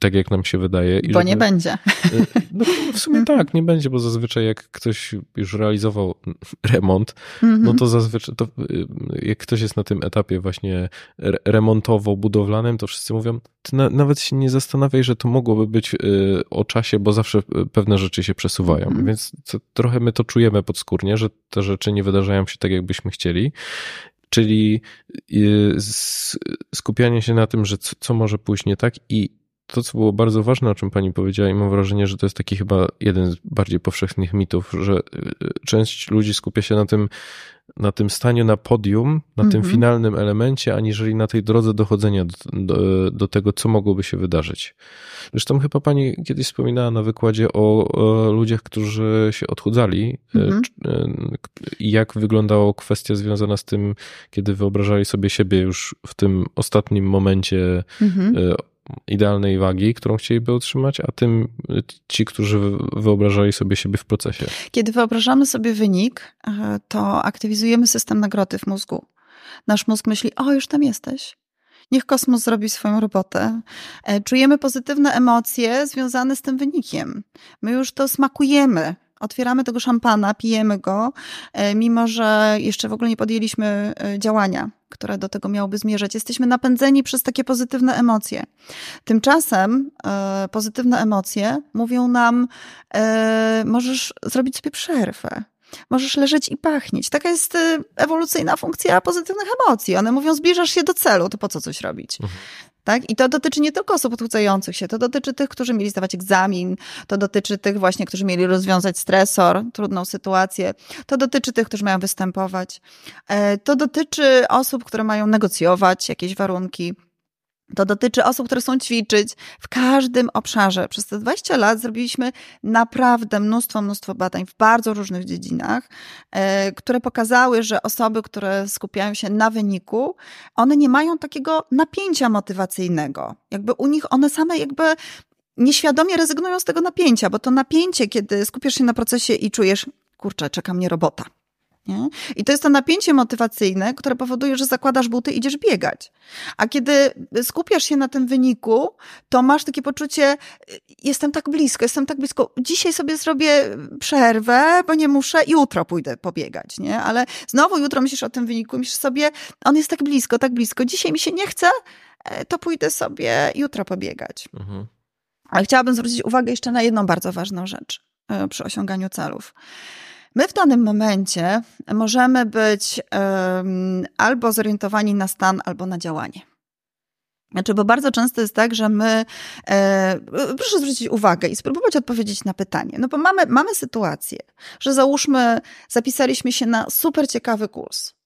tak, jak nam się wydaje. I Bo żeby- nie będzie. Y, No, w sumie [laughs] tak, nie będzie, bo zazwyczaj jak ktoś już realizował [laughs] remont, no Mhm. to zazwyczaj, to, y, jak ktoś jest na tym etapie właśnie re- remontowo-budowlanym, to wszyscy mówią, ty na, nawet się nie zastanawiaj, że to mogłoby być y, o czasie, bo zawsze y, pewne rzeczy się przesuwają. Mhm. Więc to, trochę my to czujemy podskórnie, że te rzeczy nie wydarzają się tak, jakbyśmy chcieli. Czyli y, skupianie się na tym, że co, co może pójść nie tak i to, co było bardzo ważne, o czym pani powiedziała, i mam wrażenie, że to jest taki chyba jeden z bardziej powszechnych mitów, że część ludzi skupia się na tym, na tym staniu na podium, na mm -hmm. tym mhm. finalnym elemencie, aniżeli na tej drodze dochodzenia do, do, do, tego, co mogłoby się wydarzyć. Zresztą chyba pani kiedyś wspominała na wykładzie o, o ludziach, którzy się odchudzali mm -hmm. i jak wyglądała kwestia związana z tym, kiedy wyobrażali sobie siebie już w tym ostatnim momencie mm -hmm idealnej wagi, którą chcieliby utrzymać, a tym ci, którzy wyobrażali sobie siebie w procesie. Kiedy wyobrażamy sobie wynik, e, to aktywizujemy system nagrody w mózgu. Nasz mózg myśli, o już tam jesteś. Niech kosmos zrobi swoją robotę. E, czujemy pozytywne emocje związane z tym wynikiem. My już to smakujemy otwieramy tego szampana, pijemy go, e, mimo że jeszcze w ogóle nie podjęliśmy e, działania, które do tego miałoby zmierzać. Jesteśmy napędzeni przez takie pozytywne emocje. Tymczasem e, pozytywne emocje mówią nam, możesz zrobić sobie przerwę. Możesz leżeć i pachnieć. Taka jest ewolucyjna funkcja pozytywnych emocji. One mówią, zbliżasz się do celu, to po co coś robić? Mhm. Tak? I to dotyczy nie tylko osób odchudzających się, to dotyczy tych, którzy mieli zdawać egzamin, to dotyczy tych właśnie, którzy mieli rozwiązać stresor, trudną sytuację, to dotyczy tych, którzy mają występować, e, to dotyczy osób, które mają negocjować jakieś warunki. To dotyczy osób, które chcą ćwiczyć w każdym obszarze. Przez te 20 lat zrobiliśmy naprawdę mnóstwo, mnóstwo badań w bardzo różnych dziedzinach, e, które pokazały, że osoby, które skupiają się na wyniku, one nie mają takiego napięcia motywacyjnego. Jakby u nich one same jakby nieświadomie rezygnują z tego napięcia, bo to napięcie, kiedy skupiasz się na procesie i czujesz, kurczę, czeka mnie robota nie? I to jest to napięcie motywacyjne, które powoduje, że zakładasz buty i idziesz biegać. A kiedy skupiasz się na tym wyniku, to masz takie poczucie, jestem tak blisko, jestem tak blisko. Dzisiaj sobie zrobię przerwę, bo nie muszę, jutro pójdę pobiegać, nie? Ale znowu jutro myślisz o tym wyniku, myślisz sobie, on jest tak blisko, tak blisko. Dzisiaj mi się nie chce, e, to pójdę sobie jutro pobiegać. Mhm. Ale chciałabym zwrócić uwagę jeszcze na jedną bardzo ważną rzecz e, przy osiąganiu celów. My w danym momencie możemy być um, albo zorientowani na stan, albo na działanie. Znaczy, bo bardzo często jest tak, że my, e, proszę zwrócić uwagę i spróbować odpowiedzieć na pytanie. No bo mamy, mamy sytuację, że załóżmy, zapisaliśmy się na super ciekawy kurs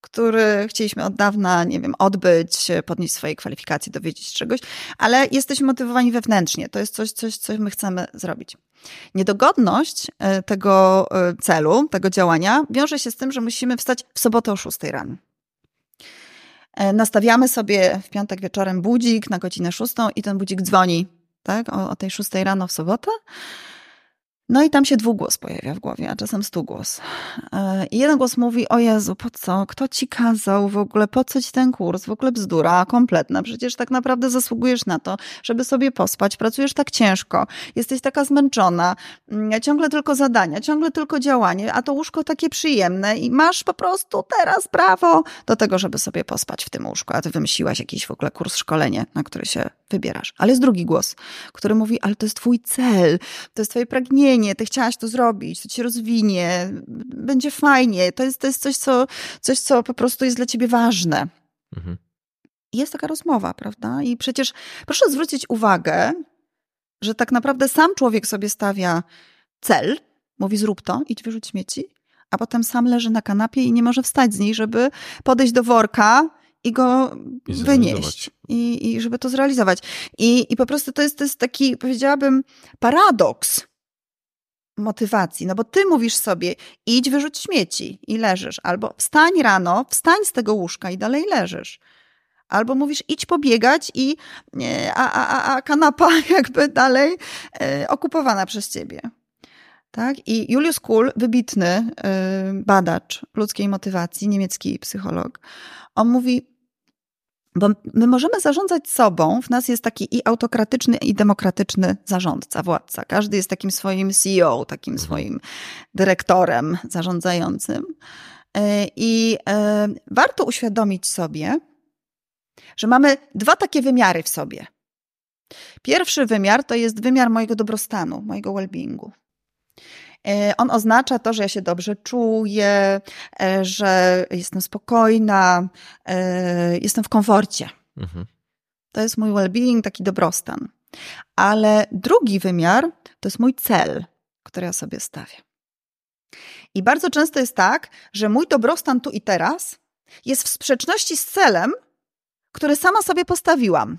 który chcieliśmy od dawna, nie wiem, odbyć, podnieść swoje kwalifikacje, dowiedzieć czegoś, ale jesteśmy motywowani wewnętrznie. To jest coś, coś, co my chcemy zrobić. Niedogodność e, tego e, celu, tego działania wiąże się z tym, że musimy wstać w sobotę o 6 rano. E, nastawiamy sobie w piątek wieczorem budzik na godzinę 6 i ten budzik dzwoni tak, o, o tej 6 rano w sobotę. No i tam się dwugłos pojawia w głowie, a czasem stugłos. E, I jeden głos mówi, o Jezu, po co? Kto ci kazał w ogóle? Po co ci ten kurs? W ogóle bzdura kompletna. Przecież tak naprawdę zasługujesz na to, żeby sobie pospać. Pracujesz tak ciężko. Jesteś taka zmęczona. Mm, ciągle tylko zadania, ciągle tylko działanie, a to łóżko takie przyjemne i masz po prostu teraz prawo do tego, żeby sobie pospać w tym łóżku. A ty wymyśliłaś jakiś w ogóle kurs, szkolenie, na który się wybierasz. Ale jest drugi głos, który mówi, ale to jest twój cel, to jest twoje pragnienie, ty chciałaś to zrobić, to cię rozwinie, będzie fajnie, to jest, to jest coś, co, coś, co po prostu jest dla ciebie ważne. Mhm. Jest taka rozmowa, prawda? I przecież proszę zwrócić uwagę, że tak naprawdę sam człowiek sobie stawia cel, mówi zrób to, idź wyrzuć śmieci, a potem sam leży na kanapie i nie może wstać z niej, żeby podejść do worka i go I wynieść. I, I żeby to zrealizować. I, I po prostu to jest, to jest taki, powiedziałabym, paradoks motywacji. No bo ty mówisz sobie, idź wyrzuć śmieci i leżysz. Albo wstań rano, wstań z tego łóżka i dalej leżysz. Albo mówisz, idź pobiegać i a, a, a kanapa [laughs] jakby dalej e, okupowana przez ciebie. Tak? I Julius Kuhl, wybitny e, badacz ludzkiej motywacji, niemiecki psycholog, on mówi, bo my możemy zarządzać sobą, w nas jest taki i autokratyczny, i demokratyczny zarządca, władca. Każdy jest takim swoim CEO, takim mhm. swoim dyrektorem zarządzającym. E, I e, warto uświadomić sobie, że mamy dwa takie wymiary w sobie. Pierwszy wymiar to jest wymiar mojego dobrostanu, mojego well-beingu. E, on oznacza to, że ja się dobrze czuję, e, że jestem spokojna, e, jestem w komforcie. Mhm. To jest mój well-being, taki dobrostan. Ale drugi wymiar to jest mój cel, który ja sobie stawię. I bardzo często jest tak, że mój dobrostan tu i teraz jest w sprzeczności z celem, który sama sobie postawiłam.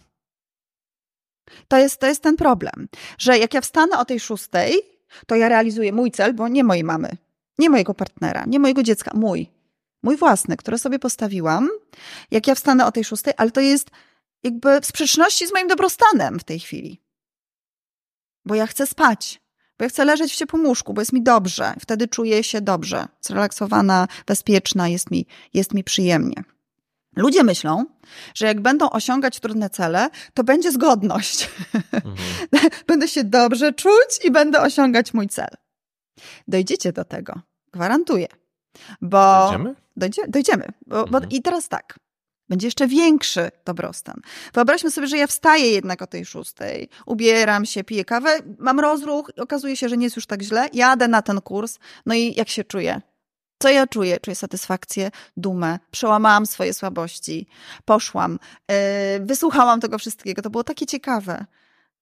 To jest, to jest ten problem, że jak ja wstanę o tej szóstej, to ja realizuję mój cel, bo nie mojej mamy, nie mojego partnera, nie mojego dziecka, mój. Mój własny, który sobie postawiłam, jak ja wstanę o tej szóstej, ale to jest jakby w sprzeczności z moim dobrostanem w tej chwili. Bo ja chcę spać, bo ja chcę leżeć w ciepłym łóżku, bo jest mi dobrze. Wtedy czuję się dobrze, zrelaksowana, bezpieczna, jest mi, jest mi przyjemnie. Ludzie myślą, że jak będą osiągać trudne cele, to będzie zgodność. Mhm. [laughs] będę się dobrze czuć i będę osiągać mój cel. Dojdziecie do tego, gwarantuję. Bo dojdziemy? Dojdzie, dojdziemy. Bo, mhm. bo I teraz tak. Będzie jeszcze większy dobrostan. Wyobraźmy sobie, że ja wstaję jednak o tej szóstej, ubieram się, piję kawę, mam rozruch, okazuje się, że nie jest już tak źle, jadę na ten kurs, no i jak się czuję? Co ja czuję? Czuję satysfakcję, dumę, przełamałam swoje słabości, poszłam, yy, wysłuchałam tego wszystkiego. To było takie ciekawe.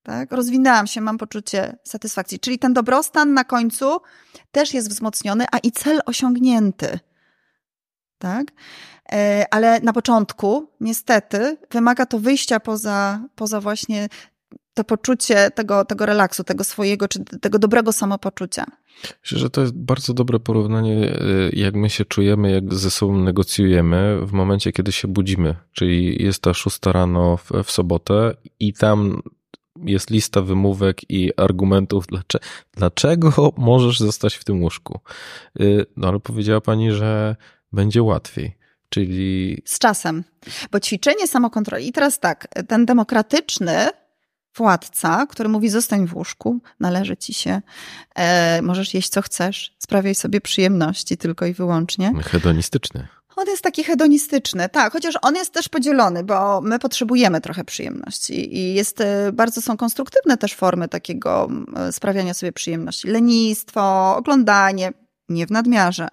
Tak? Rozwinęłam się, mam poczucie satysfakcji. Czyli ten dobrostan na końcu też jest wzmocniony, a i cel osiągnięty. Tak? Yy, ale na początku, niestety, wymaga to wyjścia poza, poza właśnie to poczucie tego, tego relaksu, tego swojego, czy tego dobrego samopoczucia. Myślę, że to jest bardzo dobre porównanie, y, jak my się czujemy, jak ze sobą negocjujemy w momencie, kiedy się budzimy. Czyli jest ta szósta rano w, w sobotę i tam jest lista wymówek i argumentów, dlaczego, dlaczego możesz zostać w tym łóżku. Y, no ale powiedziała pani, że będzie łatwiej. Czyli. Z czasem. Bo ćwiczenie samokontroli. I teraz tak, ten demokratyczny władca, który mówi: zostań w łóżku, należy ci się, e, możesz jeść co chcesz, sprawiaj sobie przyjemności tylko i wyłącznie. Hedonistyczny. On jest taki hedonistyczny, tak, chociaż on jest też podzielony, bo my potrzebujemy trochę przyjemności i jest, e, bardzo są konstruktywne też formy takiego sprawiania sobie przyjemności. Lenistwo, oglądanie, nie w nadmiarze.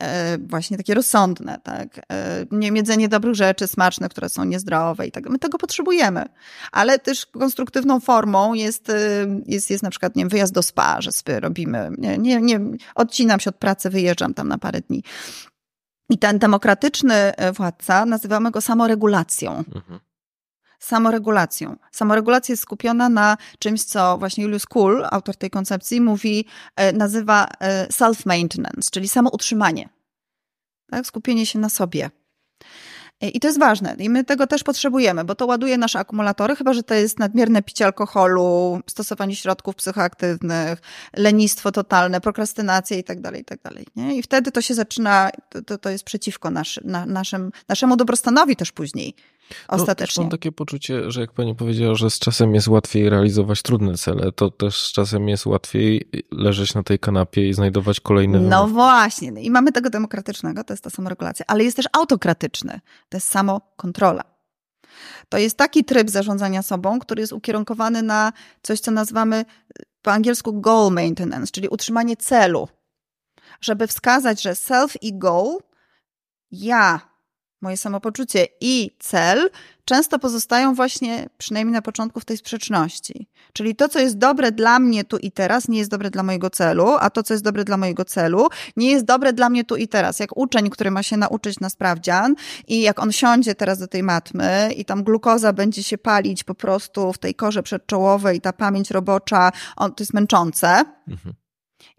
E, właśnie takie rozsądne, tak? E, nie jedzenie dobrych rzeczy, smaczne, które są niezdrowe i tak. My tego potrzebujemy. Ale też konstruktywną formą jest, e, jest, jest na przykład, nie wiem, wyjazd do spa, że sobie robimy, nie, nie, nie, odcinam się od pracy, wyjeżdżam tam na parę dni. I ten demokratyczny władca, nazywamy go samoregulacją. Mhm samoregulacją. Samoregulacja jest skupiona na czymś, co właśnie Julius Kuhl, autor tej koncepcji, mówi, e, nazywa e, self-maintenance, czyli samoutrzymanie. Tak? Skupienie się na sobie. E, I to jest ważne. I my tego też potrzebujemy, bo to ładuje nasze akumulatory, chyba że to jest nadmierne picie alkoholu, stosowanie środków psychoaktywnych, lenistwo totalne, prokrastynacja i tak dalej, i tak dalej. Nie? I wtedy to się zaczyna, to, to jest przeciwko naszy, na, naszym, naszemu dobrostanowi też później. Ostatecznie. No, mam takie poczucie, że jak pani powiedziała, że z czasem jest łatwiej realizować trudne cele, to też z czasem jest łatwiej leżeć na tej kanapie i znajdować kolejne. No właśnie. I mamy tego demokratycznego, to jest ta samoregulacja, ale jest też autokratyczny, to jest samokontrola. To jest taki tryb zarządzania sobą, który jest ukierunkowany na coś, co nazywamy po angielsku goal maintenance, czyli utrzymanie celu. Żeby wskazać, że self i goal, ja moje samopoczucie i cel często pozostają właśnie, przynajmniej na początku, w tej sprzeczności. Czyli to, co jest dobre dla mnie tu i teraz, nie jest dobre dla mojego celu, a to, co jest dobre dla mojego celu, nie jest dobre dla mnie tu i teraz. Jak uczeń, który ma się nauczyć na sprawdzian i jak on siądzie teraz do tej matmy i tam glukoza będzie się palić po prostu w tej korze przedczołowej, ta pamięć robocza, on, to jest męczące. Mhm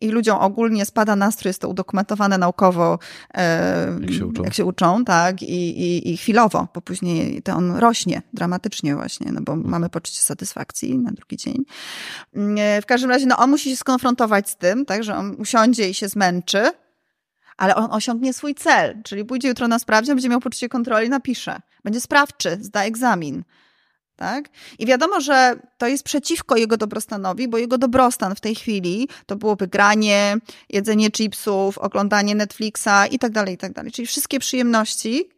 i ludziom ogólnie spada nastrój, jest to udokumentowane naukowo, e, jak, się uczą. jak się uczą, tak, I, i, i chwilowo, bo później to on rośnie dramatycznie właśnie, no bo mhm. mamy poczucie satysfakcji na drugi dzień. E, w każdym razie, no on musi się skonfrontować z tym, tak, że on usiądzie i się zmęczy, ale on osiągnie swój cel, czyli pójdzie jutro na sprawdzian, będzie miał poczucie kontroli, napisze. Będzie sprawczy, zda egzamin. Tak? I wiadomo, że to jest przeciwko jego dobrostanowi, bo jego dobrostan w tej chwili to byłoby granie, jedzenie chipsów, oglądanie Netflixa i tak dalej, i tak dalej. Czyli wszystkie przyjemności,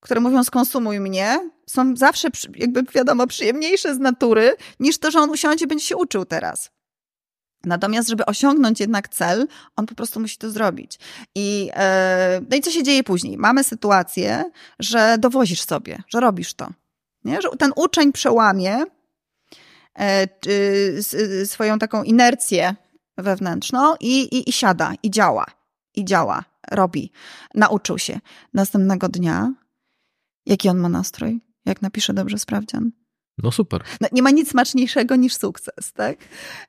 które mówią skonsumuj mnie, są zawsze jakby wiadomo przyjemniejsze z natury niż to, że on usiądzie i będzie się uczył teraz. Natomiast, żeby osiągnąć jednak cel, on po prostu musi to zrobić. I, e, no i co się dzieje później? Mamy sytuację, że dowozisz sobie, że robisz to. Nie? Że ten uczeń przełamie e, swoją taką inercję wewnętrzną i, i, i siada, i działa, i działa, robi. Nauczył się. Następnego dnia, jaki on ma nastrój? Jak napisze dobrze sprawdzian? No super. No, nie ma nic smaczniejszego niż sukces, tak?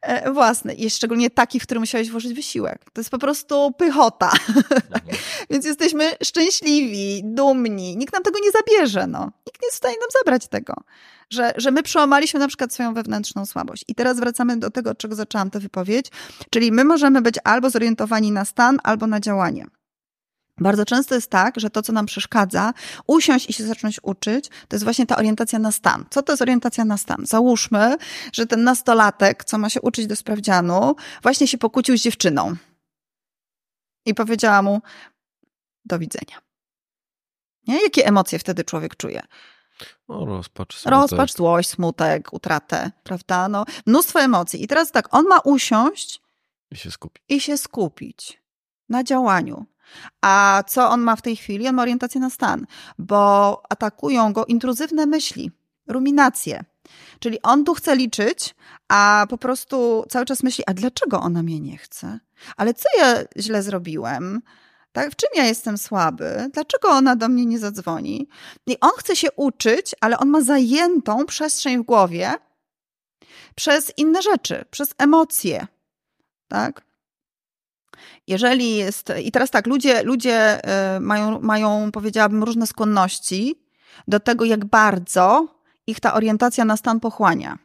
E, własny. I szczególnie taki, w który musiałeś włożyć wysiłek. To jest po prostu pychota. Mhm. [laughs] Więc jesteśmy szczęśliwi, dumni. Nikt nam tego nie zabierze, no. Nikt nie jest w stanie nam zabrać tego. Że, że my przełamaliśmy na przykład swoją wewnętrzną słabość. I teraz wracamy do tego, od czego zaczęłam tę wypowiedź. Czyli my możemy być albo zorientowani na stan, albo na działanie. Bardzo często jest tak, że to, co nam przeszkadza, usiąść i się zacząć uczyć, to jest właśnie ta orientacja na stan. Co to jest orientacja na stan? Załóżmy, że ten nastolatek, co ma się uczyć do sprawdzianu, właśnie się pokłócił z dziewczyną. I powiedziała mu: Do widzenia. Nie? Jakie emocje wtedy człowiek czuje? O, rozpacz, smutek. Rozpacz, złość, smutek, utratę, prawda? No, mnóstwo emocji. I teraz tak, on ma usiąść i się skupić. I się skupić na działaniu. A co on ma w tej chwili? On ma orientację na stan, bo atakują go intruzywne myśli, ruminacje. Czyli on tu chce liczyć, a po prostu cały czas myśli, a dlaczego ona mnie nie chce? Ale co ja źle zrobiłem? Tak? W czym ja jestem słaby? Dlaczego ona do mnie nie zadzwoni? I on chce się uczyć, ale on ma zajętą przestrzeń w głowie przez inne rzeczy, przez emocje. Tak? Jeżeli jest, i teraz tak, ludzie, ludzie e, mają, mają, powiedziałabym, różne skłonności do tego, jak bardzo ich ta orientacja na stan pochłania.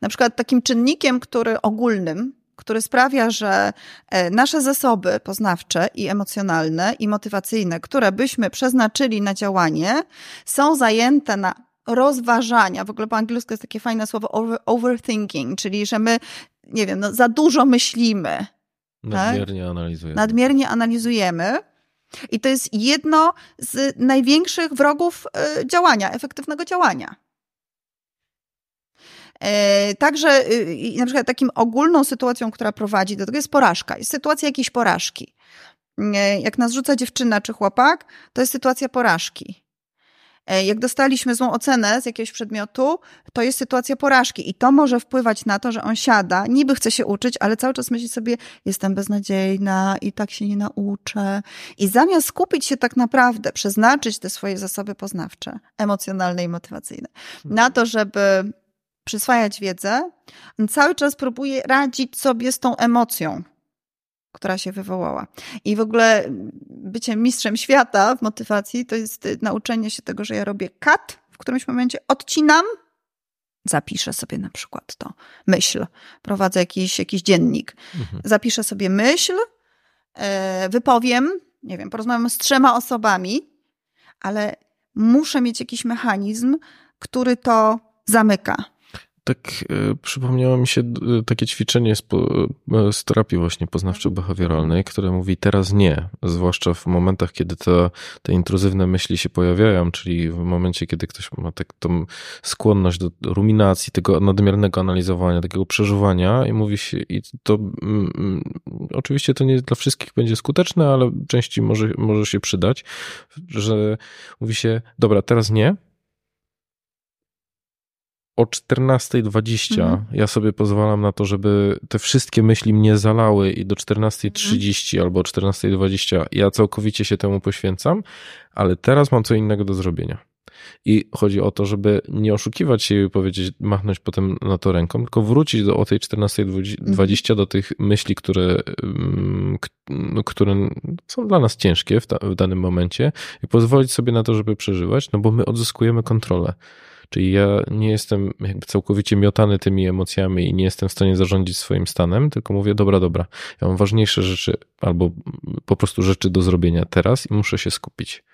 Na przykład takim czynnikiem, który ogólnym, który sprawia, że e, nasze zasoby poznawcze i emocjonalne i motywacyjne, które byśmy przeznaczyli na działanie, są zajęte na rozważania. W ogóle po angielsku jest takie fajne słowo over, overthinking, czyli że my, nie wiem, no, za dużo myślimy, Nadmiernie tak? analizujemy. Nadmiernie analizujemy. I to jest jedno z największych wrogów e, działania, efektywnego działania. E, także y, na przykład takim ogólną sytuacją, która prowadzi do tego jest porażka. Jest sytuacja jakiejś porażki. E, jak nas rzuca dziewczyna czy chłopak, to jest sytuacja porażki. E, jak dostaliśmy złą ocenę z jakiegoś przedmiotu, to jest sytuacja porażki i to może wpływać na to, że on siada, niby chce się uczyć, ale cały czas myśli sobie, jestem beznadziejna i tak się nie nauczę. I zamiast skupić się tak naprawdę, przeznaczyć te swoje zasoby poznawcze, emocjonalne i motywacyjne, na to, żeby przyswajać wiedzę, cały czas próbuje radzić sobie z tą emocją która się wywołała. I w ogóle bycie mistrzem świata w motywacji to jest nauczenie się tego, że ja robię cut, w którymś momencie odcinam, zapiszę sobie na przykład to myśl, prowadzę jakiś, jakiś dziennik, mhm. zapiszę sobie myśl, e, wypowiem, nie wiem, porozmawiam z trzema osobami, ale muszę mieć jakiś mechanizm, który to zamyka tak e, przypomniało mi się e, takie ćwiczenie z, e, z terapii właśnie poznawczo-behawioralnej, które mówi teraz nie, zwłaszcza w momentach, kiedy te, te intruzywne myśli się pojawiają, czyli w momencie, kiedy ktoś ma tak, tą skłonność do ruminacji, tego nadmiernego analizowania, takiego przeżuwania i mówi się, i to oczywiście to nie dla wszystkich będzie skuteczne, ale części może, może się przydać, że mówi się, dobra, teraz nie, o 14.20 mhm. ja sobie pozwalam na to, żeby te wszystkie myśli mnie zalały i do 14.30 mhm. albo 14.20 ja całkowicie się temu poświęcam, ale teraz mam co innego do zrobienia. I chodzi o to, żeby nie oszukiwać się i powiedzieć, machnąć potem na to ręką, tylko wrócić do o tej 14.20 mhm. do tych myśli, które, mm, no, które są dla nas ciężkie w, ta, w danym momencie i pozwolić sobie na to, żeby przeżywać, no bo my odzyskujemy kontrolę. Czyli ja nie jestem jakby całkowicie miotany tymi emocjami i nie jestem w stanie zarządzić swoim stanem, tylko mówię, dobra, dobra, ja mam ważniejsze rzeczy albo po prostu rzeczy do zrobienia teraz i muszę się skupić.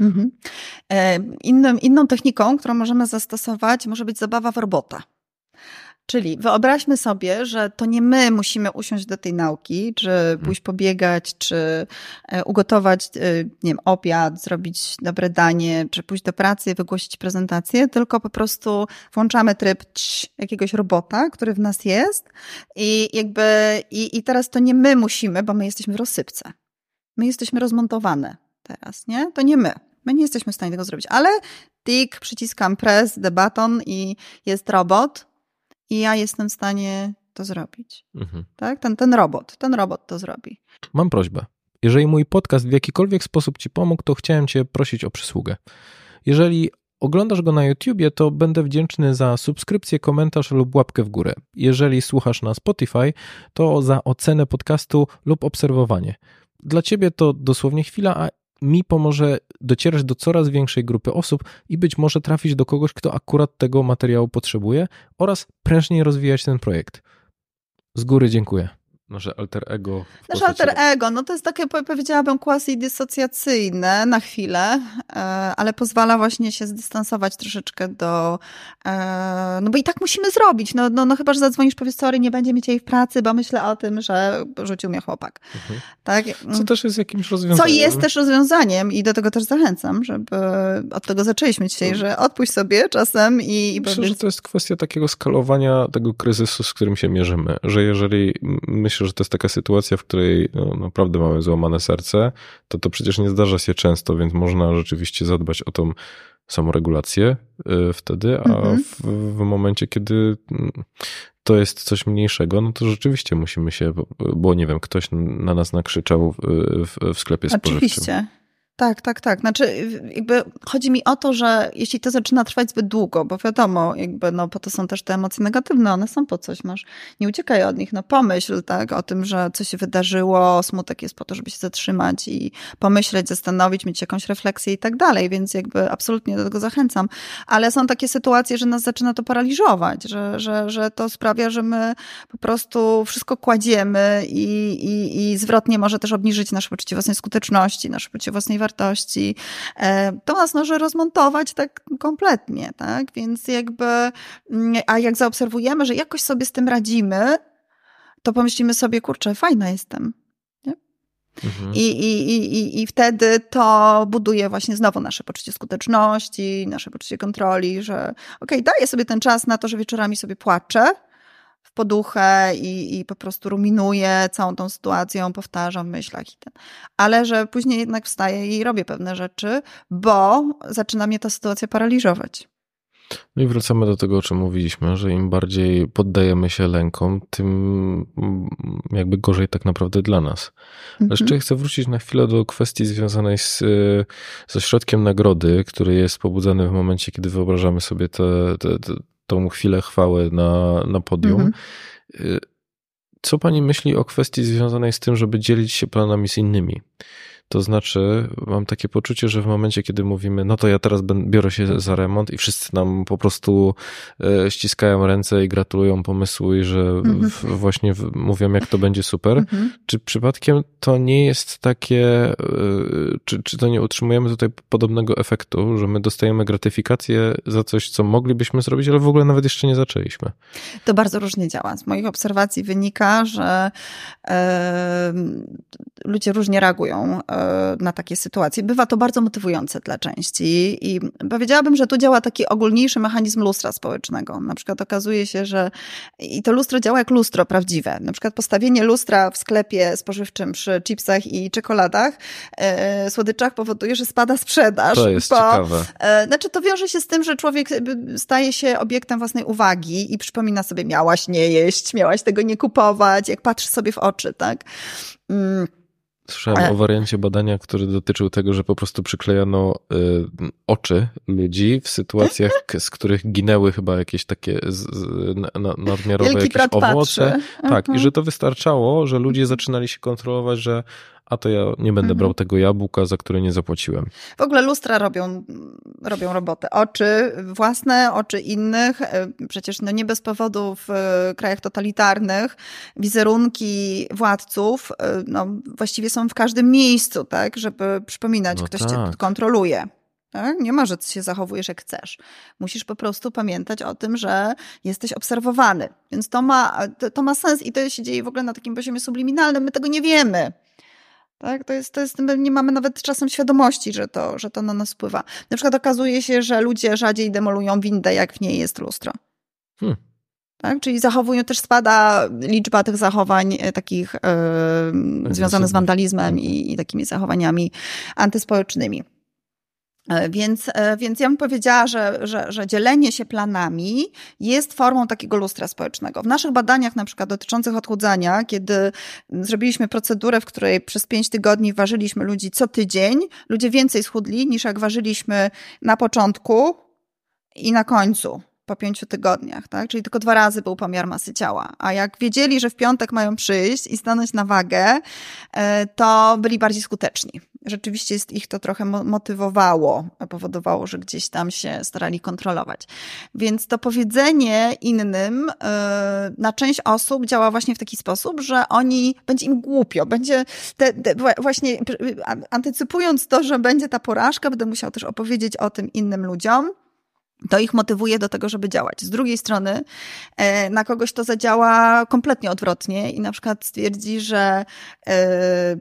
Mhm. E, inną techniką, którą możemy zastosować, może być zabawa w robota. Czyli wyobraźmy sobie, że to nie my musimy usiąść do tej nauki, czy pójść pobiegać, czy e, ugotować, e, nie wiem, obiad, zrobić dobre danie, czy pójść do pracy, wygłosić prezentację, tylko po prostu włączamy tryb jakiegoś robota, który w nas jest i jakby, i, i teraz to nie my musimy, bo my jesteśmy w rozsypce. My jesteśmy rozmontowane teraz, nie? To nie my. My nie jesteśmy w stanie tego zrobić, ale tik, przyciskam press, debaton i jest robot i ja jestem w stanie to zrobić. Mhm. Tak? Ten, ten robot, ten robot to zrobi. Mam prośbę. Jeżeli mój podcast w jakikolwiek sposób Ci pomógł, to chciałem Cię prosić o przysługę. Jeżeli oglądasz go na YouTubie, to będę wdzięczny za subskrypcję, komentarz lub łapkę w górę. Jeżeli słuchasz na Spotify, to za ocenę podcastu lub obserwowanie. Dla Ciebie to dosłownie chwila, a mi pomoże docierać do coraz większej grupy osób i być może trafić do kogoś, kto akurat tego materiału potrzebuje oraz prężniej rozwijać ten projekt. Z góry dziękuję. Nasze alter ego. Nasze alter ego, no to jest takie, powiedziałabym, quasi dysocjacyjne na chwilę, e, ale pozwala właśnie się zdystansować troszeczkę do. E, no bo i tak musimy zrobić. No, no, no chyba, że zadzwonisz, powiesz, sorry, nie będzie mieć jej w pracy, bo myślę o tym, że rzucił mnie chłopak. Mhm. Tak? Co też jest jakimś rozwiązaniem. Co jest też rozwiązaniem i do tego też zachęcam, żeby od tego zaczęliśmy dzisiaj, mhm. że odpuść sobie czasem i. i Myślę, powiedz... że to jest kwestia takiego skalowania tego kryzysu, z którym się mierzymy. Że jeżeli myślę, myślę, że to jest taka sytuacja, w której no, naprawdę mamy złamane serce, to to przecież nie zdarza się często, więc można rzeczywiście zadbać o tą samoregulację y, wtedy, a mhm. w, w, momencie, kiedy mm, to jest coś mniejszego, no to rzeczywiście musimy się, bo, nie wiem, ktoś na nas nakrzyczał w, w, sklepie spożywczym. Oczywiście. Tak, tak, tak. Znaczy, jakby chodzi mi o to, że jeśli to zaczyna trwać zbyt długo, bo wiadomo, jakby, no, po to są też te emocje negatywne, one są po coś, masz, nie uciekaj od nich, no, pomyśl, tak, o tym, że coś się wydarzyło, smutek jest po to, żeby się zatrzymać i pomyśleć, zastanowić, mieć jakąś refleksję i tak dalej, więc jakby absolutnie do tego zachęcam. Ale są takie sytuacje, że nas zaczyna to paraliżować, że, że, że to sprawia, że my po prostu wszystko kładziemy i, i, i zwrotnie może też obniżyć nasze poczucie własnej skuteczności, nasze poczucie własnej wartości, e, to nas może rozmontować tak kompletnie, tak? Więc jakby, mm, a jak zaobserwujemy, że jakoś sobie z tym radzimy, to pomyślimy sobie, kurczę, fajna jestem. Mhm. I, i, i, I wtedy to buduje właśnie znowu nasze poczucie skuteczności, nasze poczucie kontroli, że okej, okay, daję sobie ten czas na to, że wieczorami sobie płaczę, w poduchę i, i po prostu ruminuję całą tą sytuacją, powtarzam w myślach i ten. Ale że później jednak wstaję i robię pewne rzeczy, bo zaczyna mnie ta sytuacja paraliżować. No i wracamy do tego, o czym mówiliśmy, że im bardziej poddajemy się lękom, tym jakby gorzej tak naprawdę dla nas. Mhm. Jeszcze chcę wrócić na chwilę do kwestii związanej z, ze środkiem nagrody, który jest pobudzany w momencie, kiedy wyobrażamy sobie te, te, te, tą chwilę chwały na, na podium. Mhm. Y, co pani myśli o kwestii związanej z tym, żeby dzielić się planami z innymi? To znaczy, mam takie poczucie, że w momencie, kiedy mówimy, no to ja teraz biorę się za remont i wszyscy nam po prostu e, ściskają ręce i gratulują pomysłu i że mhm. właśnie mówią, jak to będzie super. Mhm. Czy przypadkiem to nie jest takie, e, czy, czy to nie utrzymujemy tutaj podobnego efektu, że my dostajemy gratyfikację za coś, co moglibyśmy zrobić, ale w ogóle nawet jeszcze nie zaczęliśmy? To bardzo różnie działa. Z moich obserwacji wynika, że ludzie różnie reagują na takie sytuacje. Bywa to bardzo motywujące dla części i powiedziałabym, że tu działa taki ogólniejszy mechanizm lustra społecznego. Na przykład okazuje się, że i to lustro działa jak lustro prawdziwe. Na przykład postawienie lustra w sklepie spożywczym przy chipsach i czekoladach, e, słodyczach powoduje, że spada sprzedaż. To jest bo, ciekawe. E, znaczy to wiąże się z tym, że człowiek staje się obiektem własnej uwagi i przypomina sobie, miałaś nie jeść, miałaś tego nie kupować, jak patrzy sobie w oczy, tak? Mm. Słyszałem o wariancie badania, który dotyczył tego, że po prostu przyklejano y, oczy ludzi w sytuacjach, z których ginęły chyba jakieś takie z, z, na, nadmiarowe Wielki jakieś owoce. Patrzy. Tak, i że to wystarczało, że ludzie zaczynali się kontrolować, że a to ja nie będę mhm. brał tego jabłka, za które nie zapłaciłem. W ogóle lustra robią, robią robotę. Oczy własne, oczy innych. E, przecież no nie bez powodu w krajach totalitarnych wizerunki władców e, no, właściwie są w każdym miejscu, tak, żeby przypominać, no ktoś tak. cię kontroluje. Tak? Nie ma, że się zachowujesz jak chcesz. Musisz po prostu pamiętać o tym, że jesteś obserwowany. Więc to ma, to ma sens i to się dzieje w ogóle na takim poziomie subliminalnym. My tego nie wiemy. Tak? To jest, to jest, nie mamy nawet czasem świadomości, że to, że to na nas wpływa. Na przykład okazuje się, że ludzie rzadziej demolują windę, jak w niej jest lustro. Hmm. Tak? Czyli zachowują, też spada liczba tych zachowań e, takich yy, związanych z wandalizmem i, i takimi zachowaniami antyspołecznymi. E, więc, e, więc ja bym powiedziała, że, że, że dzielenie się planami jest formą takiego lustra społecznego. W naszych badaniach, na przykład dotyczących odchudzania, kiedy zrobiliśmy procedurę, w której przez pięć tygodni ważyliśmy ludzi co tydzień, ludzie więcej schudli niż jak ważyliśmy na początku i na końcu po pięciu tygodniach, tak? Czyli tylko dwa razy był pomiar masy ciała. A jak wiedzieli, że w piątek mają przyjść i stanąć na wagę, e, to byli bardziej skuteczni. Rzeczywiście jest ich to trochę motywowało, powodowało, że gdzieś tam się starali kontrolować. Więc to powiedzenie innym e, na część osób działa właśnie w taki sposób, że oni, będzie im głupio, będzie te, te, właśnie antycypując to, że będzie ta porażka, będę musiał też opowiedzieć o tym innym ludziom to ich motywuje do tego, żeby działać. Z drugiej strony, e, na kogoś to zadziała kompletnie odwrotnie i na przykład stwierdzi, że e,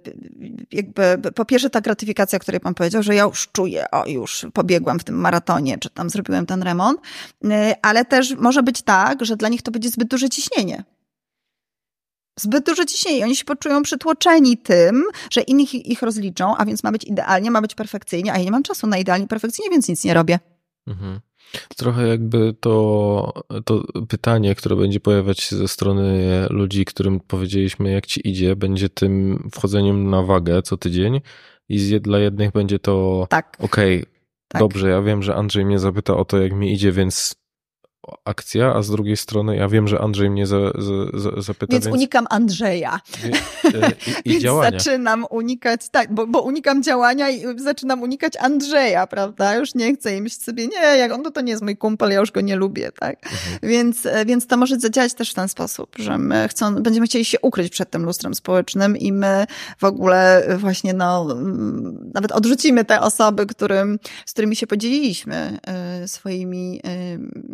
jakby po pierwsze ta gratyfikacja, o której pan powiedział, że ja już czuję, o już pobiegłam w tym maratonie, czy tam zrobiłem ten remont, e, ale też może być tak, że dla nich to będzie zbyt duże ciśnienie. Zbyt duże ciśnienie. Oni się poczują przytłoczeni tym, że inni ich rozliczą, a więc ma być idealnie, ma być perfekcyjnie, a ja nie mam czasu na idealnie, perfekcyjnie, więc nic nie robię. Mhm. Trochę jakby to, to pytanie, które będzie pojawiać się ze strony ludzi, którym powiedzieliśmy, jak ci idzie, będzie tym wchodzeniem na wagę co tydzień i dla jednych będzie to tak. okej, okay, tak. dobrze, ja wiem, że Andrzej mnie zapyta o to, jak mi idzie, więc akcja, a z drugiej strony ja wiem, że Andrzej mnie za, za, za, zapyta. Więc, więc, unikam Andrzeja. E, [laughs] I, i, działania. zaczynam unikać, tak, bo, bo, unikam działania i zaczynam unikać Andrzeja, prawda? Już nie chcę i myśleć sobie, nie, jak on to, to nie jest mój kumpel, ja już go nie lubię, tak? Mhm. Więc, e, więc to może zadziałać też w ten sposób, że my chcą, będziemy chcieli się ukryć przed tym lustrem społecznym i my w ogóle właśnie, no, mm, nawet odrzucimy te osoby, którym, z którymi się podzieliliśmy y, swoimi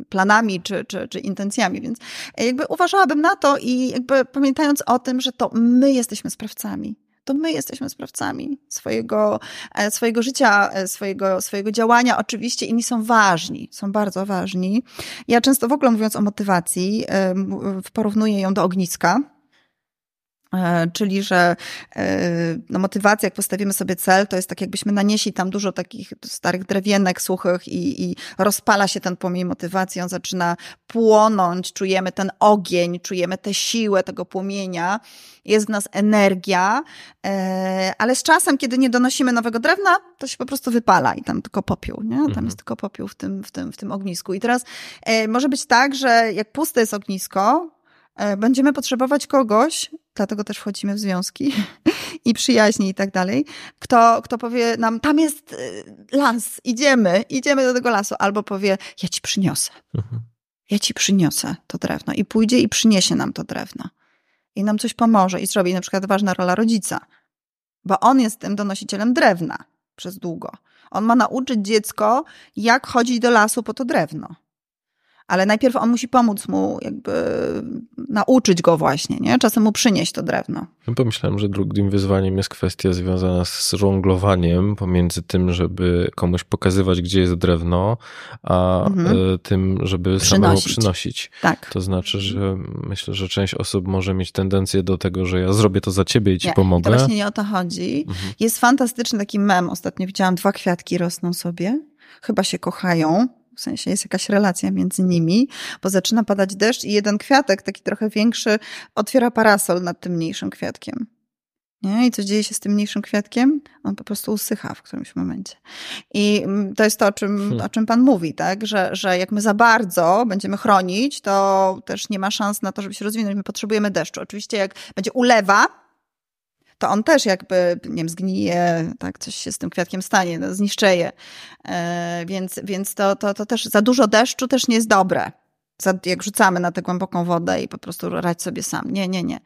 planami, planami czy, czy, czy intencjami, więc jakby uważałabym na to i jakby pamiętając o tym, że to my jesteśmy sprawcami to my jesteśmy sprawcami swojego, e, swojego życia, e, swojego, swojego działania. Oczywiście inni są ważni, są bardzo ważni. Ja często w ogóle mówiąc o motywacji, porównuję ją do ogniska E, czyli, że e, no, motywacja, jak postawimy sobie cel, to jest tak, jakbyśmy nanieśli tam dużo takich starych drewienek suchych i, i rozpala się ten płomień motywacji, on zaczyna płonąć, czujemy ten ogień, czujemy tę siłę tego płomienia, jest w nas energia, e, ale z czasem, kiedy nie donosimy nowego drewna, to się po prostu wypala i tam tylko popiół, nie? Tam mhm. jest tylko popiół w tym, w, tym, w tym ognisku. I teraz może być tak, że jak puste jest ognisko, E, będziemy potrzebować kogoś, dlatego też wchodzimy w związki [laughs] i przyjaźni i tak dalej, kto, kto powie nam, tam jest e, las, idziemy, idziemy do tego lasu, albo powie, ja ci przyniosę. Mhm. Ja ci przyniosę to drewno i pójdzie i przyniesie nam to drewno. I nam coś pomoże i zrobi na przykład ważna rola rodzica, bo on jest tym donosicielem drewna przez długo. On ma nauczyć dziecko, jak chodzić do lasu po to drewno ale najpierw on musi pomóc mu, jakby nauczyć go właśnie, nie? Czasem mu przynieść to drewno. Ja pomyślałem, że drugim wyzwaniem jest kwestia związana z żonglowaniem pomiędzy tym, żeby komuś pokazywać, gdzie jest drewno, a mhm. E, tym, żeby przynosić. samemu przynosić. Tak. To znaczy, że myślę, że część osób może mieć tendencję do tego, że ja zrobię to za ciebie i ci nie, pomogę. To właśnie nie o to chodzi. Mhm. Jest fantastyczny taki mem. Ostatnio widziałam, dwa kwiatki rosną sobie. Chyba się kochają w sensie jest jakaś relacja między nimi, bo zaczyna padać deszcz i jeden kwiatek, taki trochę większy, otwiera parasol nad tym mniejszym kwiatkiem. Nie? I co dzieje się z tym mniejszym kwiatkiem? On po prostu usycha w którymś momencie. I mm, to jest to, o czym, hmm. o czym Pan mówi, tak? Że, że jak my za bardzo będziemy chronić, to też nie ma szans na to, żeby się rozwinąć. My potrzebujemy deszczu. Oczywiście, jak będzie ulewa, to on też jakby, nie wiem, zgnije, tak, coś się z tym kwiatkiem stanie, no, zniszczeje. E, więc więc to, to, to też za dużo deszczu też nie jest dobre. Jak rzucamy na tę głęboką wodę i po prostu radź sobie sam. Nie, nie, nie.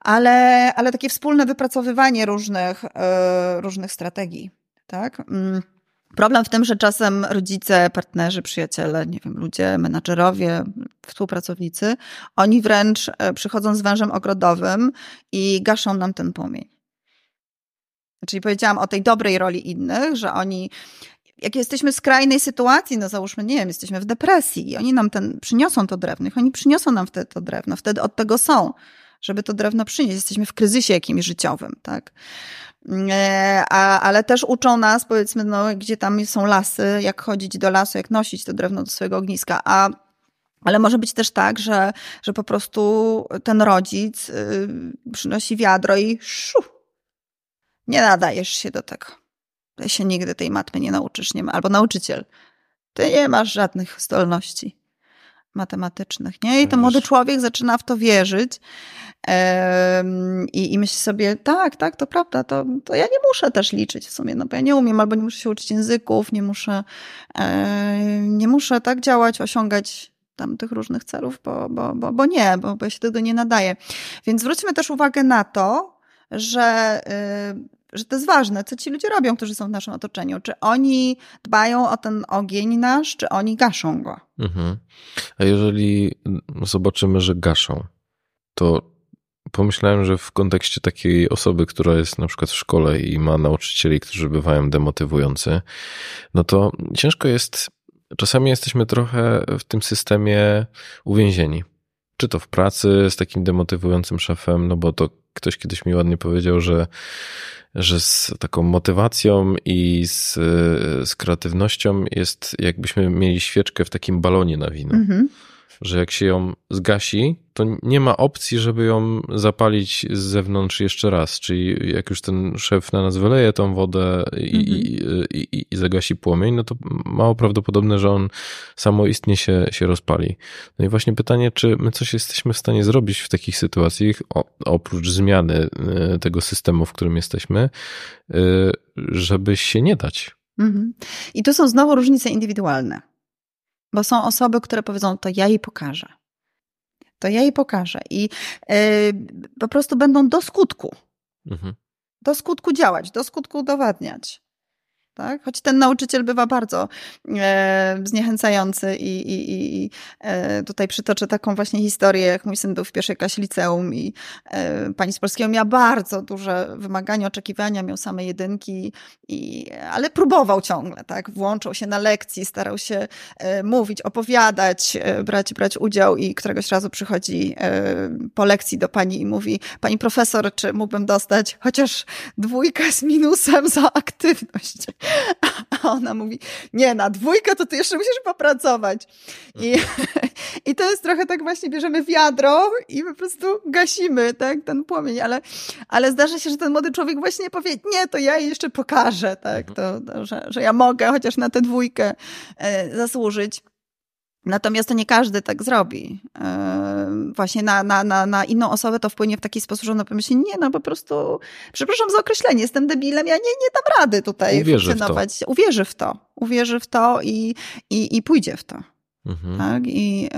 Ale, ale takie wspólne wypracowywanie różnych, e, różnych strategii, tak? Mm Problem w tym, że czasem rodzice, partnerzy, przyjaciele, nie wiem, ludzie, menadżerowie, współpracownicy, oni wręcz e, przychodzą z wężem ogrodowym i gaszą nam ten płomień. Czyli powiedziałam o tej dobrej roli innych, że oni jak jesteśmy w skrajnej sytuacji, no załóżmy, nie wiem, jesteśmy w depresji i oni nam ten, przyniosą to drewno, oni przyniosą nam wtedy to drewno, wtedy od tego są, żeby to drewno przynieść. Jesteśmy w kryzysie jakimś życiowym, tak? E, a, ale też uczą nas, powiedzmy, no, gdzie tam są lasy, jak chodzić do lasu, jak nosić to drewno do swojego ogniska. A ale może być też tak, że, że po prostu ten rodzic y, przynosi wiadro i szu, nie nadajesz się do tego. Ty się nigdy tej matmy nie nauczysz, nie ma, albo nauczyciel. Ty nie masz żadnych zdolności matematycznych, nie? I ten młody człowiek zaczyna w to wierzyć i, i myśli sobie, tak, tak, to prawda, to, to ja nie muszę też liczyć w sumie, no bo ja nie umiem, albo nie muszę się uczyć języków, nie muszę, nie muszę tak działać, osiągać tam tych różnych celów, bo, bo, bo, bo nie, bo, bo ja się tego nie nadaje. Więc zwróćmy też uwagę na to, że y, że to jest ważne, co ci ludzie robią, którzy są w naszym otoczeniu. Czy oni dbają o ten ogień nasz, czy oni gaszą go? Mhm. A jeżeli zobaczymy, że gaszą, to pomyślałem, że w kontekście takiej osoby, która jest na przykład w szkole i ma nauczycieli, którzy bywają demotywujący, no to ciężko jest, czasami jesteśmy trochę w tym systemie uwięzieni. Czy to w pracy z takim demotywującym szefem, no bo to ktoś kiedyś mi ładnie powiedział, że że z taką motywacją i z, z kreatywnością jest jakbyśmy mieli świeczkę w takim balonie na wino. Mhm że jak się ją zgasi, to nie ma opcji, żeby ją zapalić z zewnątrz jeszcze raz. Czyli jak już ten szef na nas wyleje tą wodę i, mhm. i, i, i, zagasi płomień, no to mało prawdopodobne, że on samoistnie się, się rozpali. No i właśnie pytanie, czy my coś jesteśmy w stanie zrobić w takich sytuacjach, oprócz zmiany e, tego systemu, w którym jesteśmy, e, żeby się nie dać. Mhm. I tu są znowu różnice indywidualne. Bo są osoby, które powiedzą, to ja jej pokażę. To ja jej pokażę. I yy, po prostu będą do skutku. Mhm. Do skutku działać, do skutku udowadniać. Tak? Choć ten nauczyciel bywa bardzo e, zniechęcający i, i, i e, tutaj przytoczę taką właśnie historię, jak mój syn był w pierwszej klasie liceum i e, pani z polskiego miała bardzo duże wymagania, oczekiwania, miał same jedynki, i, ale próbował ciągle, tak? Włączał się na lekcji, starał się e, mówić, opowiadać, e, brać, brać udział i któregoś razu przychodzi e, po lekcji do pani i mówi, pani profesor, czy mógłbym dostać chociaż dwójkę z minusem za aktywność? A ona mówi, nie, na dwójkę to ty jeszcze musisz popracować. I, [laughs] I to jest trochę tak właśnie, bierzemy wiadro i po prostu gasimy tak, ten płomień, ale, ale zdarza się, że ten młody człowiek właśnie powie, nie, to ja jej jeszcze pokażę, tak, to, to że, że ja mogę chociaż na tę dwójkę e, zasłużyć. Natomiast to nie każdy tak zrobi. Właśnie na, na, na, na inną osobę to wpłynie w taki sposób, że ona pomyśli, nie no po prostu, przepraszam za określenie, jestem debilem, ja nie, nie dam rady tutaj Uwierzy funkcjonować. W Uwierzy w to. Uwierzy w to i, i, i pójdzie w to. Mhm. Tak? I,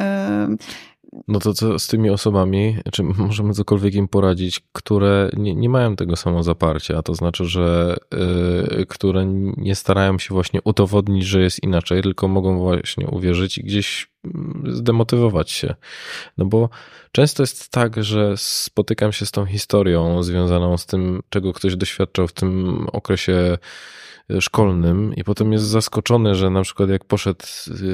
no to co z tymi osobami, czy możemy cokolwiek im poradzić, które nie, nie mają tego samozaparcia, to znaczy, że y, które nie starają się właśnie udowodnić, że jest inaczej, tylko mogą właśnie uwierzyć i gdzieś mm, zdemotywować się. No bo często jest tak, że spotykam się z tą historią związaną z tym, czego ktoś doświadczał w tym okresie y, szkolnym i potem jest zaskoczony, że na przykład jak poszedł,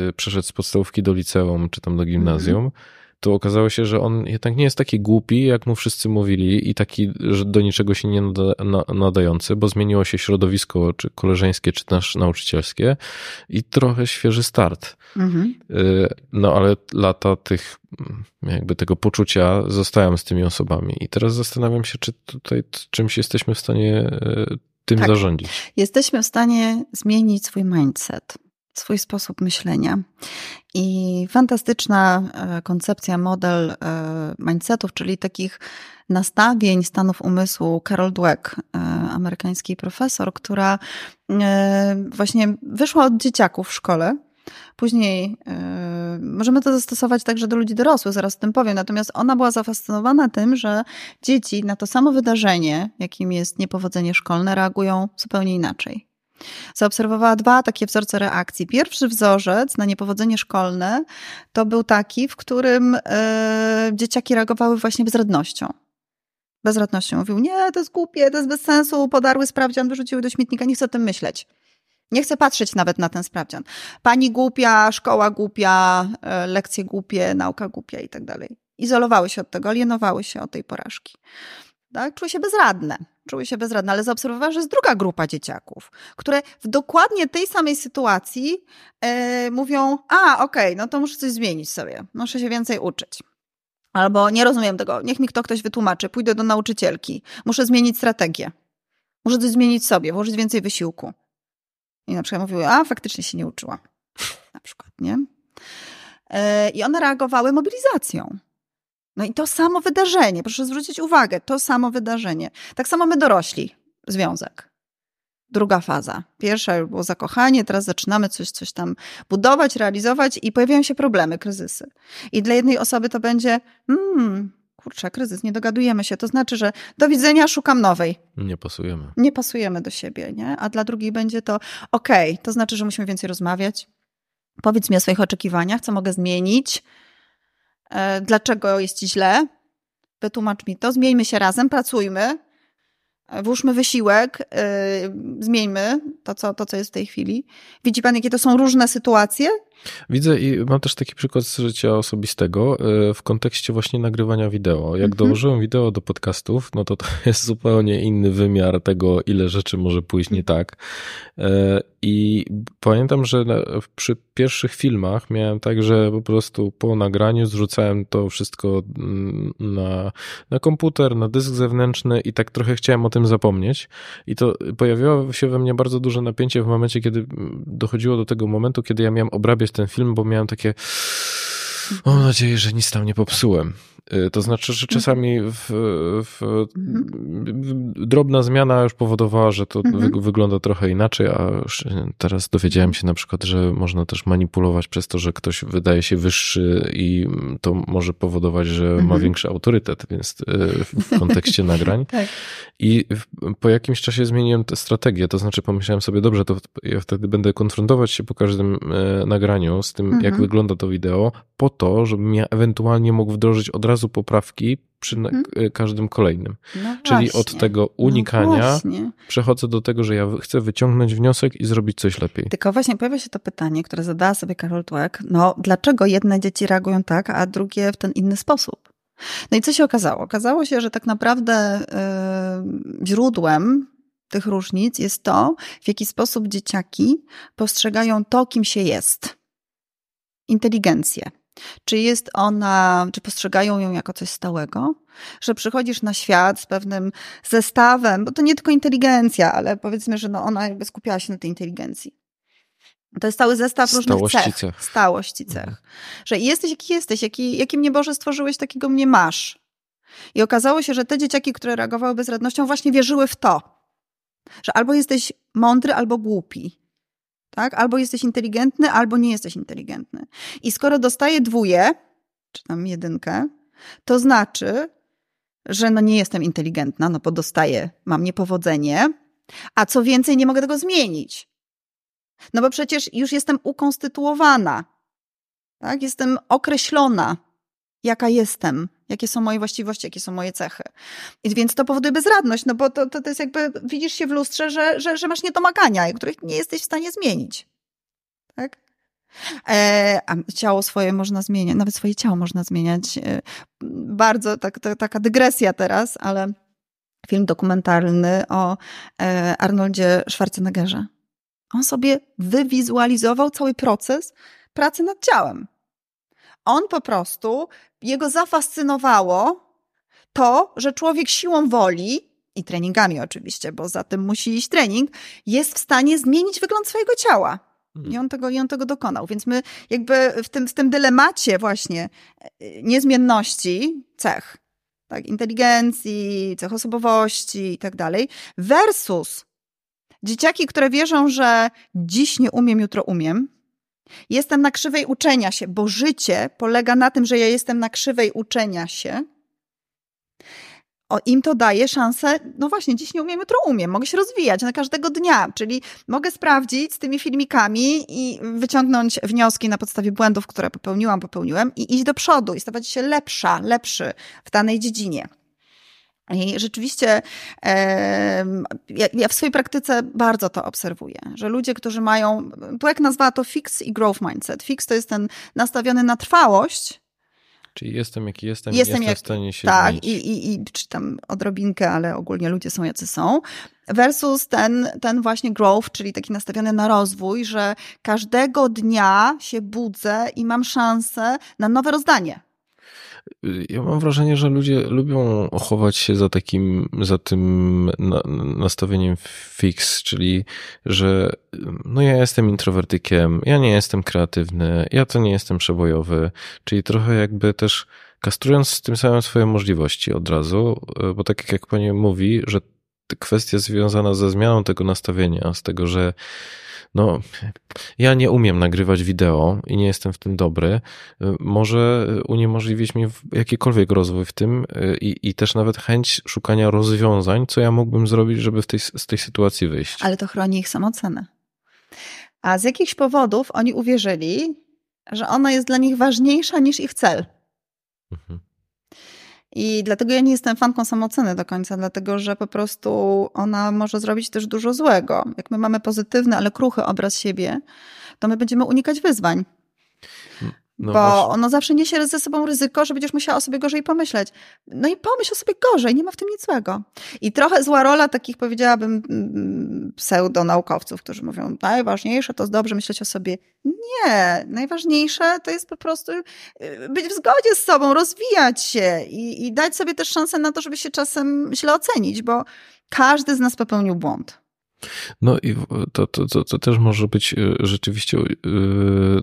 y, przeszedł z podstawówki do liceum czy tam do gimnazjum, mm -hmm to okazało się, że on jednak nie jest taki głupi, jak mu wszyscy mówili i taki że do niczego się nie nada, na, nadający, bo zmieniło się środowisko, czy koleżeńskie, czy też nauczycielskie i trochę świeży start. Mhm. Y, no ale lata tych, jakby tego poczucia zostają z tymi osobami i teraz zastanawiam się, czy tutaj czymś jesteśmy w stanie y, tym tak. zarządzić. Jesteśmy w stanie zmienić swój mindset swój sposób myślenia. I fantastyczna e, koncepcja, model e, mindsetów, czyli takich nastawień, stanów umysłu Carol Dweck, e, amerykański profesor, która właśnie wyszła od dzieciaków w szkole. Później możemy to zastosować także do ludzi dorosłych, zaraz o tym powiem. Natomiast ona była zafascynowana tym, że dzieci na to samo wydarzenie, jakim jest niepowodzenie szkolne, reagują zupełnie inaczej. Zaobserwowała dwa takie wzorce reakcji. Pierwszy wzorzec na niepowodzenie szkolne to był taki, w którym e, dzieciaki reagowały właśnie bezradnością. Bezradnością. Mówił, nie, to jest głupie, to jest bez sensu, podarły sprawdzian, wyrzuciły do śmietnika, nie chcę o tym myśleć. Nie chcę patrzeć nawet na ten sprawdzian. Pani głupia, szkoła głupia, e, lekcje głupie, nauka głupia i tak dalej. Izolowały się od tego, alienowały się od tej porażki. Tak? Czuły się bezradne. Czuły się bezradne, ale zaobserwowała, że jest druga grupa dzieciaków, które w dokładnie tej samej sytuacji e, mówią: A, okej, okay, no to muszę coś zmienić sobie, muszę się więcej uczyć. Albo nie rozumiem tego, niech mi to ktoś wytłumaczy, pójdę do nauczycielki, muszę zmienić strategię, muszę coś zmienić sobie, włożyć więcej wysiłku. I na przykład mówiły, a faktycznie się nie uczyła. [laughs] Na przykład, nie? E, I one reagowały mobilizacją. No i to samo wydarzenie, proszę zwrócić uwagę, to samo wydarzenie. Tak samo my dorośli, związek. Druga faza. Pierwsza było zakochanie, teraz zaczynamy coś, coś tam budować, realizować i pojawiają się problemy, kryzysy. I dla jednej osoby to będzie, hmm, kurczę, kryzys, nie dogadujemy się. To znaczy, że do widzenia, szukam nowej. Nie pasujemy. Nie pasujemy do siebie, nie? A dla drugiej będzie to, okej, okay, to znaczy, że musimy więcej rozmawiać. Powiedz mi o swoich oczekiwaniach, co mogę zmienić, dlaczego jest ci źle, wytłumacz mi to, zmieńmy się razem, pracujmy, włóżmy wysiłek, yy, zmieńmy to co, to, co jest w tej chwili. Widzi pan, jakie to są różne sytuacje? Widzę i mam też taki przykład z życia osobistego y, w kontekście właśnie nagrywania wideo. Jak mhm. dołożyłem wideo do podcastów, no to to [laughs] jest zupełnie inny wymiar tego, ile rzeczy może pójść nie tak. Y, I pamiętam, że przy pierwszych filmach miałem tak, że po prostu po nagraniu zrzucałem to wszystko mm, na, na komputer, na dysk zewnętrzny i tak trochę chciałem o tym zapomnieć. I to pojawiło się we mnie bardzo duże napięcie w momencie, kiedy dochodziło do tego momentu, kiedy ja miałem obrabiać ten film, bo miałem takie mam nadzieję, że nic tam nie popsułem. Y, to znaczy, że czasami w, w, mhm. drobna zmiana już powodowała, że to mhm. wy, wygląda trochę inaczej, a teraz dowiedziałem się na przykład, że można też manipulować przez to, że ktoś wydaje się wyższy i to może powodować, że mhm. ma większy autorytet, więc y, w kontekście [laughs] nagrań. tak. I po jakimś czasie zmieniłem tę strategię, to znaczy pomyślałem sobie, dobrze, to ja wtedy będę konfrontować się po każdym e, nagraniu z tym, jak wygląda to wideo, po to, żebym ja ewentualnie mógł wdrożyć od razu poprawki przy hmm. każdym kolejnym. No Czyli od tego no unikania no przechodzę do tego, że ja chcę wyciągnąć wniosek i zrobić coś lepiej. Tylko właśnie pojawia się to pytanie, które zadała sobie Karol Tłek. No, dlaczego jedne dzieci reagują tak, a drugie w ten inny sposób? No i co się okazało? Okazało się, że tak naprawdę yy, źródłem tych różnic jest to, w jaki sposób dzieciaki postrzegają to, kim się jest. Inteligencję. Czy jest ona, czy postrzegają ją jako coś stałego? Że przychodzisz na świat z pewnym zestawem, bo to nie tylko inteligencja, ale powiedzmy, że no ona jakby skupiała się na tej inteligencji. To jest cały zestaw różnych cech. cech. Stałości cech. Mhm. Że jesteś jaki jesteś, jaki, jakim mnie Boże stworzyłeś, takiego mnie masz. I okazało się, że te dzieciaki, które reagowały bezradnością, właśnie wierzyły w to, że albo jesteś mądry, albo głupi. Tak? Albo jesteś inteligentny, albo nie jesteś inteligentny. I skoro dostaję dwóje, czy tam jedynkę, to znaczy, że no nie jestem inteligentna, no bo dostaję, mam niepowodzenie, a co więcej, nie mogę tego zmienić. No bo przecież już jestem ukonstytuowana, tak? Jestem określona, jaka jestem, jakie są moje właściwości, jakie są moje cechy. I więc to powoduje bezradność, no bo to, to, to jest jakby, widzisz się w lustrze, że, że, że masz niedomagania, których nie jesteś w stanie zmienić. Tak? E, a ciało swoje można zmieniać, nawet swoje ciało można zmieniać. E, bardzo tak, to, taka dygresja teraz, ale film dokumentalny o e, Arnoldzie Schwarzeneggerze. On sobie wywizualizował cały proces pracy nad ciałem. On po prostu, jego zafascynowało to, że człowiek siłą woli i treningami oczywiście, bo za tym musi iść trening, jest w stanie zmienić wygląd swojego ciała. Mhm. I on tego, i on tego dokonał. Więc my jakby w tym, w tym dylemacie właśnie e, niezmienności cech, tak, inteligencji, cech osobowości i tak dalej, versus dzieciaki, które wierzą, że dziś nie umiem, jutro umiem, Jestem na krzywej uczenia się, bo życie polega na tym, że ja jestem na krzywej uczenia się. o, im to daje szansę, no właśnie, dziś nie umiem, jutro umiem, mogę się rozwijać na każdego dnia, czyli mogę sprawdzić z tymi filmikami i wyciągnąć wnioski na podstawie błędów, które popełniłam, popełniłem i iść do przodu i stawać się lepsza, lepszy w danej dziedzinie. I rzeczywiście ja, ja, w swojej praktyce bardzo to obserwuję, że ludzie, którzy mają, tu jak nazwała to fix i growth mindset. Fix to jest ten nastawiony na trwałość, Czyli jestem jaki jestem, jestem, jestem jak, w stanie się Tak, i, i, i czy tam odrobinkę, ale ogólnie ludzie są jacy są. Versus ten, ten właśnie growth, czyli taki nastawiony na rozwój, że każdego dnia się budzę i mam szansę na nowe rozdanie. Ja mam wrażenie, że ludzie lubią chować się za takim, za tym nastawieniem fix, czyli że no ja jestem introwertykiem, ja nie jestem kreatywny, ja to nie jestem przebojowy, czyli trochę jakby też kastrując tym samym swoje możliwości od razu, bo tak jak pani mówi, że kwestia związana ze zmianą tego nastawienia, z tego, że no, ja nie umiem nagrywać wideo i nie jestem w tym dobry, może uniemożliwić mi jakikolwiek rozwój w tym i, i też nawet chęć szukania rozwiązań, co ja mógłbym zrobić, żeby w tej, z tej sytuacji wyjść. Ale to chroni ich samocenę. A z jakichś powodów oni uwierzyli, że ona jest dla nich ważniejsza niż ich cel. Mhm. I dlatego ja nie jestem fanką samooceny do końca, dlatego że po prostu ona może zrobić też dużo złego. Jak my mamy pozytywny, ale kruchy obraz siebie, to my będziemy unikać wyzwań. No bo właśnie. ono zawsze niesie ze sobą ryzyko, że będziesz musiała o sobie gorzej pomyśleć. No i pomyśl o sobie gorzej, nie ma w tym nic złego. I trochę zła rola takich, powiedziałabym, mm, pseudonaukowców, którzy mówią, najważniejsze to dobrze myśleć o sobie. Nie, najważniejsze to jest po prostu y, być w zgodzie z sobą, rozwijać się i, i dać sobie też szansę na to, żeby się czasem źle ocenić, bo każdy z nas popełnił błąd. No i to, to, to, to, też może być e, rzeczywiście e,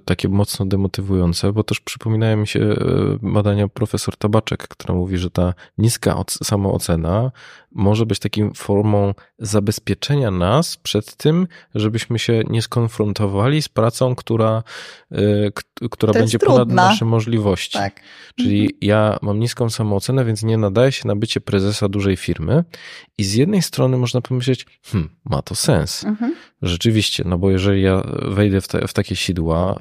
takie mocno demotywujące, bo też przypominają mi się e, badania profesor Tabaczek, która mówi, że ta niska samoocena może być takim formą zabezpieczenia nas przed tym, żebyśmy się nie skonfrontowali z pracą, która, która będzie ponad nasze możliwości. Tak. Czyli mhm. ja mam niską samoocenę, więc nie nadaję się na bycie prezesa dużej firmy i z jednej strony można pomyśleć, hmm, ma to sens. Mhm. Rzeczywiście, no bo jeżeli ja wejdę w, te, w takie sidła,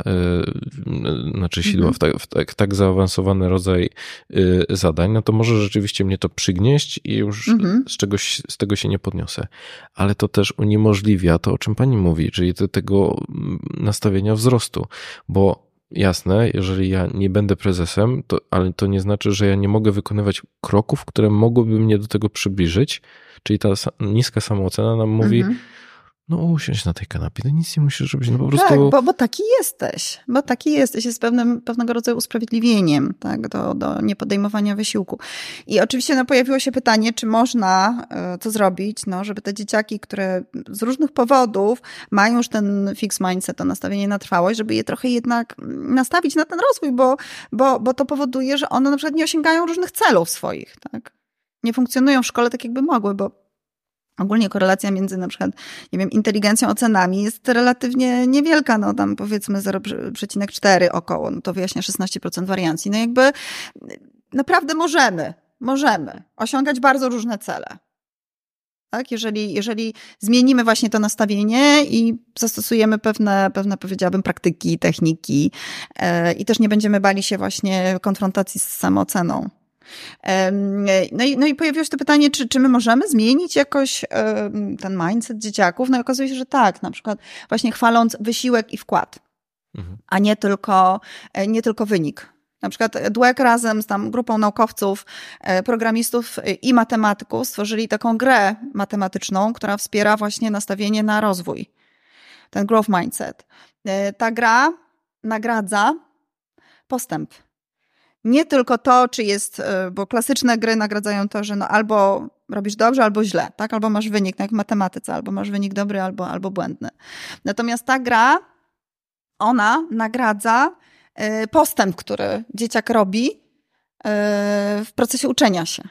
yy, znaczy sidła, mhm. w, ta, w tak, tak zaawansowany rodzaj yy, zadań, no to może rzeczywiście mnie to przygnieść i już mhm. Z czegoś, z tego się nie podniosę. Ale to też uniemożliwia to, o czym pani mówi, czyli do tego mm, nastawienia wzrostu, bo Jasne, jeżeli ja nie będę prezesem, to, ale to nie znaczy, że ja nie mogę wykonywać kroków, które mogłyby mnie do tego przybliżyć. Czyli ta niska samoocena nam mówi, mhm no usiądź na tej kanapie, no nic nie musisz robić, no po prostu... Tak, bo, bo taki jesteś, bo taki jesteś, jest pewnym, pewnego rodzaju usprawiedliwieniem, tak, do, do niepodejmowania wysiłku. I oczywiście no, pojawiło się pytanie, czy można y, to zrobić, no, żeby te dzieciaki, które z różnych powodów mają już ten fix mindset, to nastawienie na trwałość, żeby je trochę jednak nastawić na ten rozwój, bo, bo, bo to powoduje, że one na przykład nie osiągają różnych celów swoich, tak. Nie funkcjonują w szkole tak, jakby mogły, bo Ogólnie korelacja między na przykład, nie wiem, inteligencją, ocenami jest relatywnie niewielka, no tam powiedzmy 0,4 około, no to wyjaśnia 16% wariancji. No jakby naprawdę możemy, możemy osiągać bardzo różne cele. Tak? Jeżeli, jeżeli zmienimy właśnie to nastawienie i zastosujemy pewne, pewne powiedziałabym, praktyki, techniki yy, i też nie będziemy bali się właśnie konfrontacji z samooceną. No i, no i pojawiło się to pytanie, czy, czy my możemy zmienić jakoś ten mindset dzieciaków? No i okazuje się, że tak, na przykład właśnie chwaląc wysiłek i wkład, mhm. a nie tylko, e, nie tylko wynik. Na przykład Dweck razem z tam grupą naukowców, e, programistów i matematyków stworzyli taką grę matematyczną, która wspiera właśnie nastawienie na rozwój. Ten growth mindset. E, ta gra nagradza postęp nie tylko to, czy jest, e, bo klasyczne gry nagradzają to, że no albo robisz dobrze, albo źle, tak? Albo masz wynik, tak jak w matematyce, albo masz wynik dobry, albo, albo błędny. Natomiast ta gra, ona nagradza e, postęp, który dzieciak robi e, w procesie uczenia się.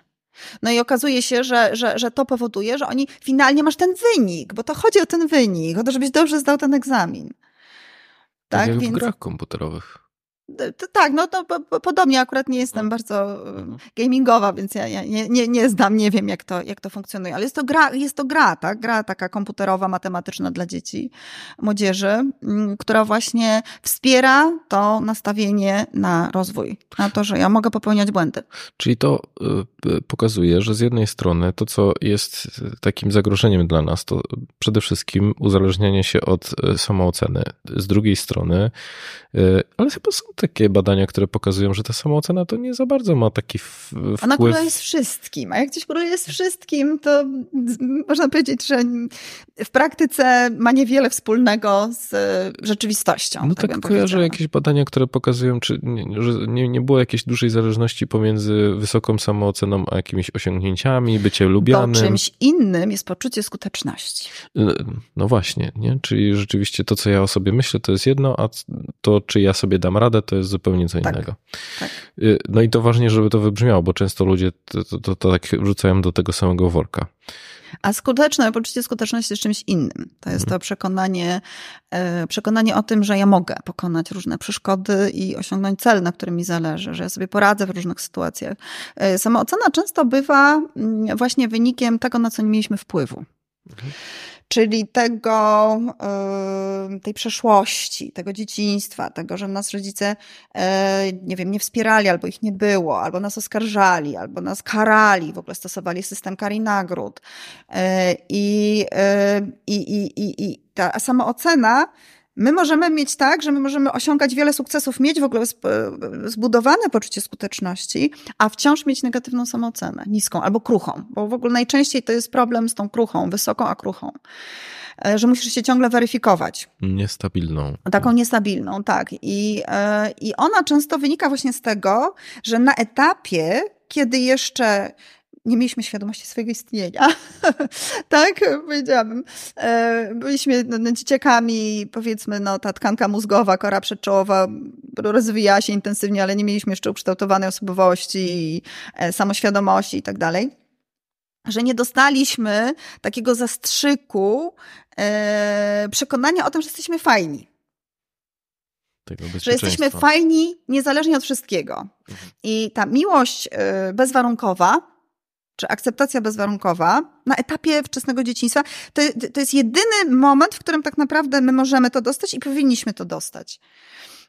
No i okazuje się, że, że, że to powoduje, że oni finalnie masz ten wynik, bo to chodzi o ten wynik, o to, żebyś dobrze zdał ten egzamin. Tak, tak jak Więc... w grach komputerowych. Tak, no to podobnie akurat nie jestem mhm. bardzo mhm. gamingowa, więc ja, ja nie, nie, nie znam, nie wiem jak to, jak to funkcjonuje, ale jest to gra, jest to gra, tak? Gra taka komputerowa, matematyczna dla dzieci, młodzieży, mm, która właśnie wspiera to nastawienie na rozwój, na to, że ja mogę popełniać błędy. Czyli to y, pokazuje, że z jednej strony to, co jest takim zagrożeniem dla nas, to przede wszystkim uzależnianie się od samooceny. Z drugiej strony, ale chyba są takie badania, które pokazują, że ta samoocena to nie za bardzo ma taki wpływ. Ona króluje z wszystkim, a jak coś króluje z wszystkim, to można powiedzieć, że w praktyce ma niewiele wspólnego z rzeczywistością. No tak, tak kojarzę jakieś badania, które pokazują, czy nie, że nie, nie było jakiejś dużej zależności pomiędzy wysoką samooceną a jakimiś osiągnięciami, bycie lubianym. Bo czymś innym jest poczucie skuteczności. No, no właśnie, nie? Czyli rzeczywiście to, co ja o sobie myślę, to jest jedno, a to, czy ja sobie dam radę, to jest zupełnie co tak, innego. Tak. Y, no i to ważnie, żeby to wybrzmiało, bo często ludzie to, to, to, to tak wrzucają do tego samego worka. A skuteczne, poczucie skuteczności jest czymś innym. To jest mhm. to przekonanie, e, przekonanie o tym, że ja mogę pokonać różne przeszkody i osiągnąć cel, na którym mi zależy, że ja sobie poradzę w różnych sytuacjach. E, samoocena często bywa mm, właśnie wynikiem tego, na co nie mieliśmy wpływu. Mhm czyli tego, tej przeszłości, tego dzieciństwa, tego, że nas rodzice, e, nie wiem, nie wspierali, albo ich nie było, albo nas oskarżali, albo nas karali, w ogóle stosowali system kar i nagród. E, I, e, i, i, i, i ta samoocena My możemy mieć tak, że my możemy osiągać wiele sukcesów, mieć w ogóle zbudowane poczucie skuteczności, a wciąż mieć negatywną samoocenę, niską albo kruchą, bo w ogóle najczęściej to jest problem z tą kruchą, wysoką, a kruchą e, że musisz się ciągle weryfikować. Niestabilną. Taką niestabilną, tak. I, e, I ona często wynika właśnie z tego, że na etapie, kiedy jeszcze nie mieliśmy świadomości swojego istnienia. [laughs] tak, powiedziałabym. E, byliśmy no, dzieciakami, powiedzmy, no, ta tkanka mózgowa, kora przedczołowa rozwijała się intensywnie, ale nie mieliśmy jeszcze ukształtowanej osobowości, e, samoświadomości i tak dalej. Że nie dostaliśmy takiego zastrzyku e, przekonania o tym, że jesteśmy fajni że jesteśmy fajni niezależnie od wszystkiego. Mhm. I ta miłość bezwarunkowa czy akceptacja bezwarunkowa na etapie wczesnego dzieciństwa, to, to jest jedyny moment, w którym tak naprawdę my możemy to dostać i powinniśmy to dostać.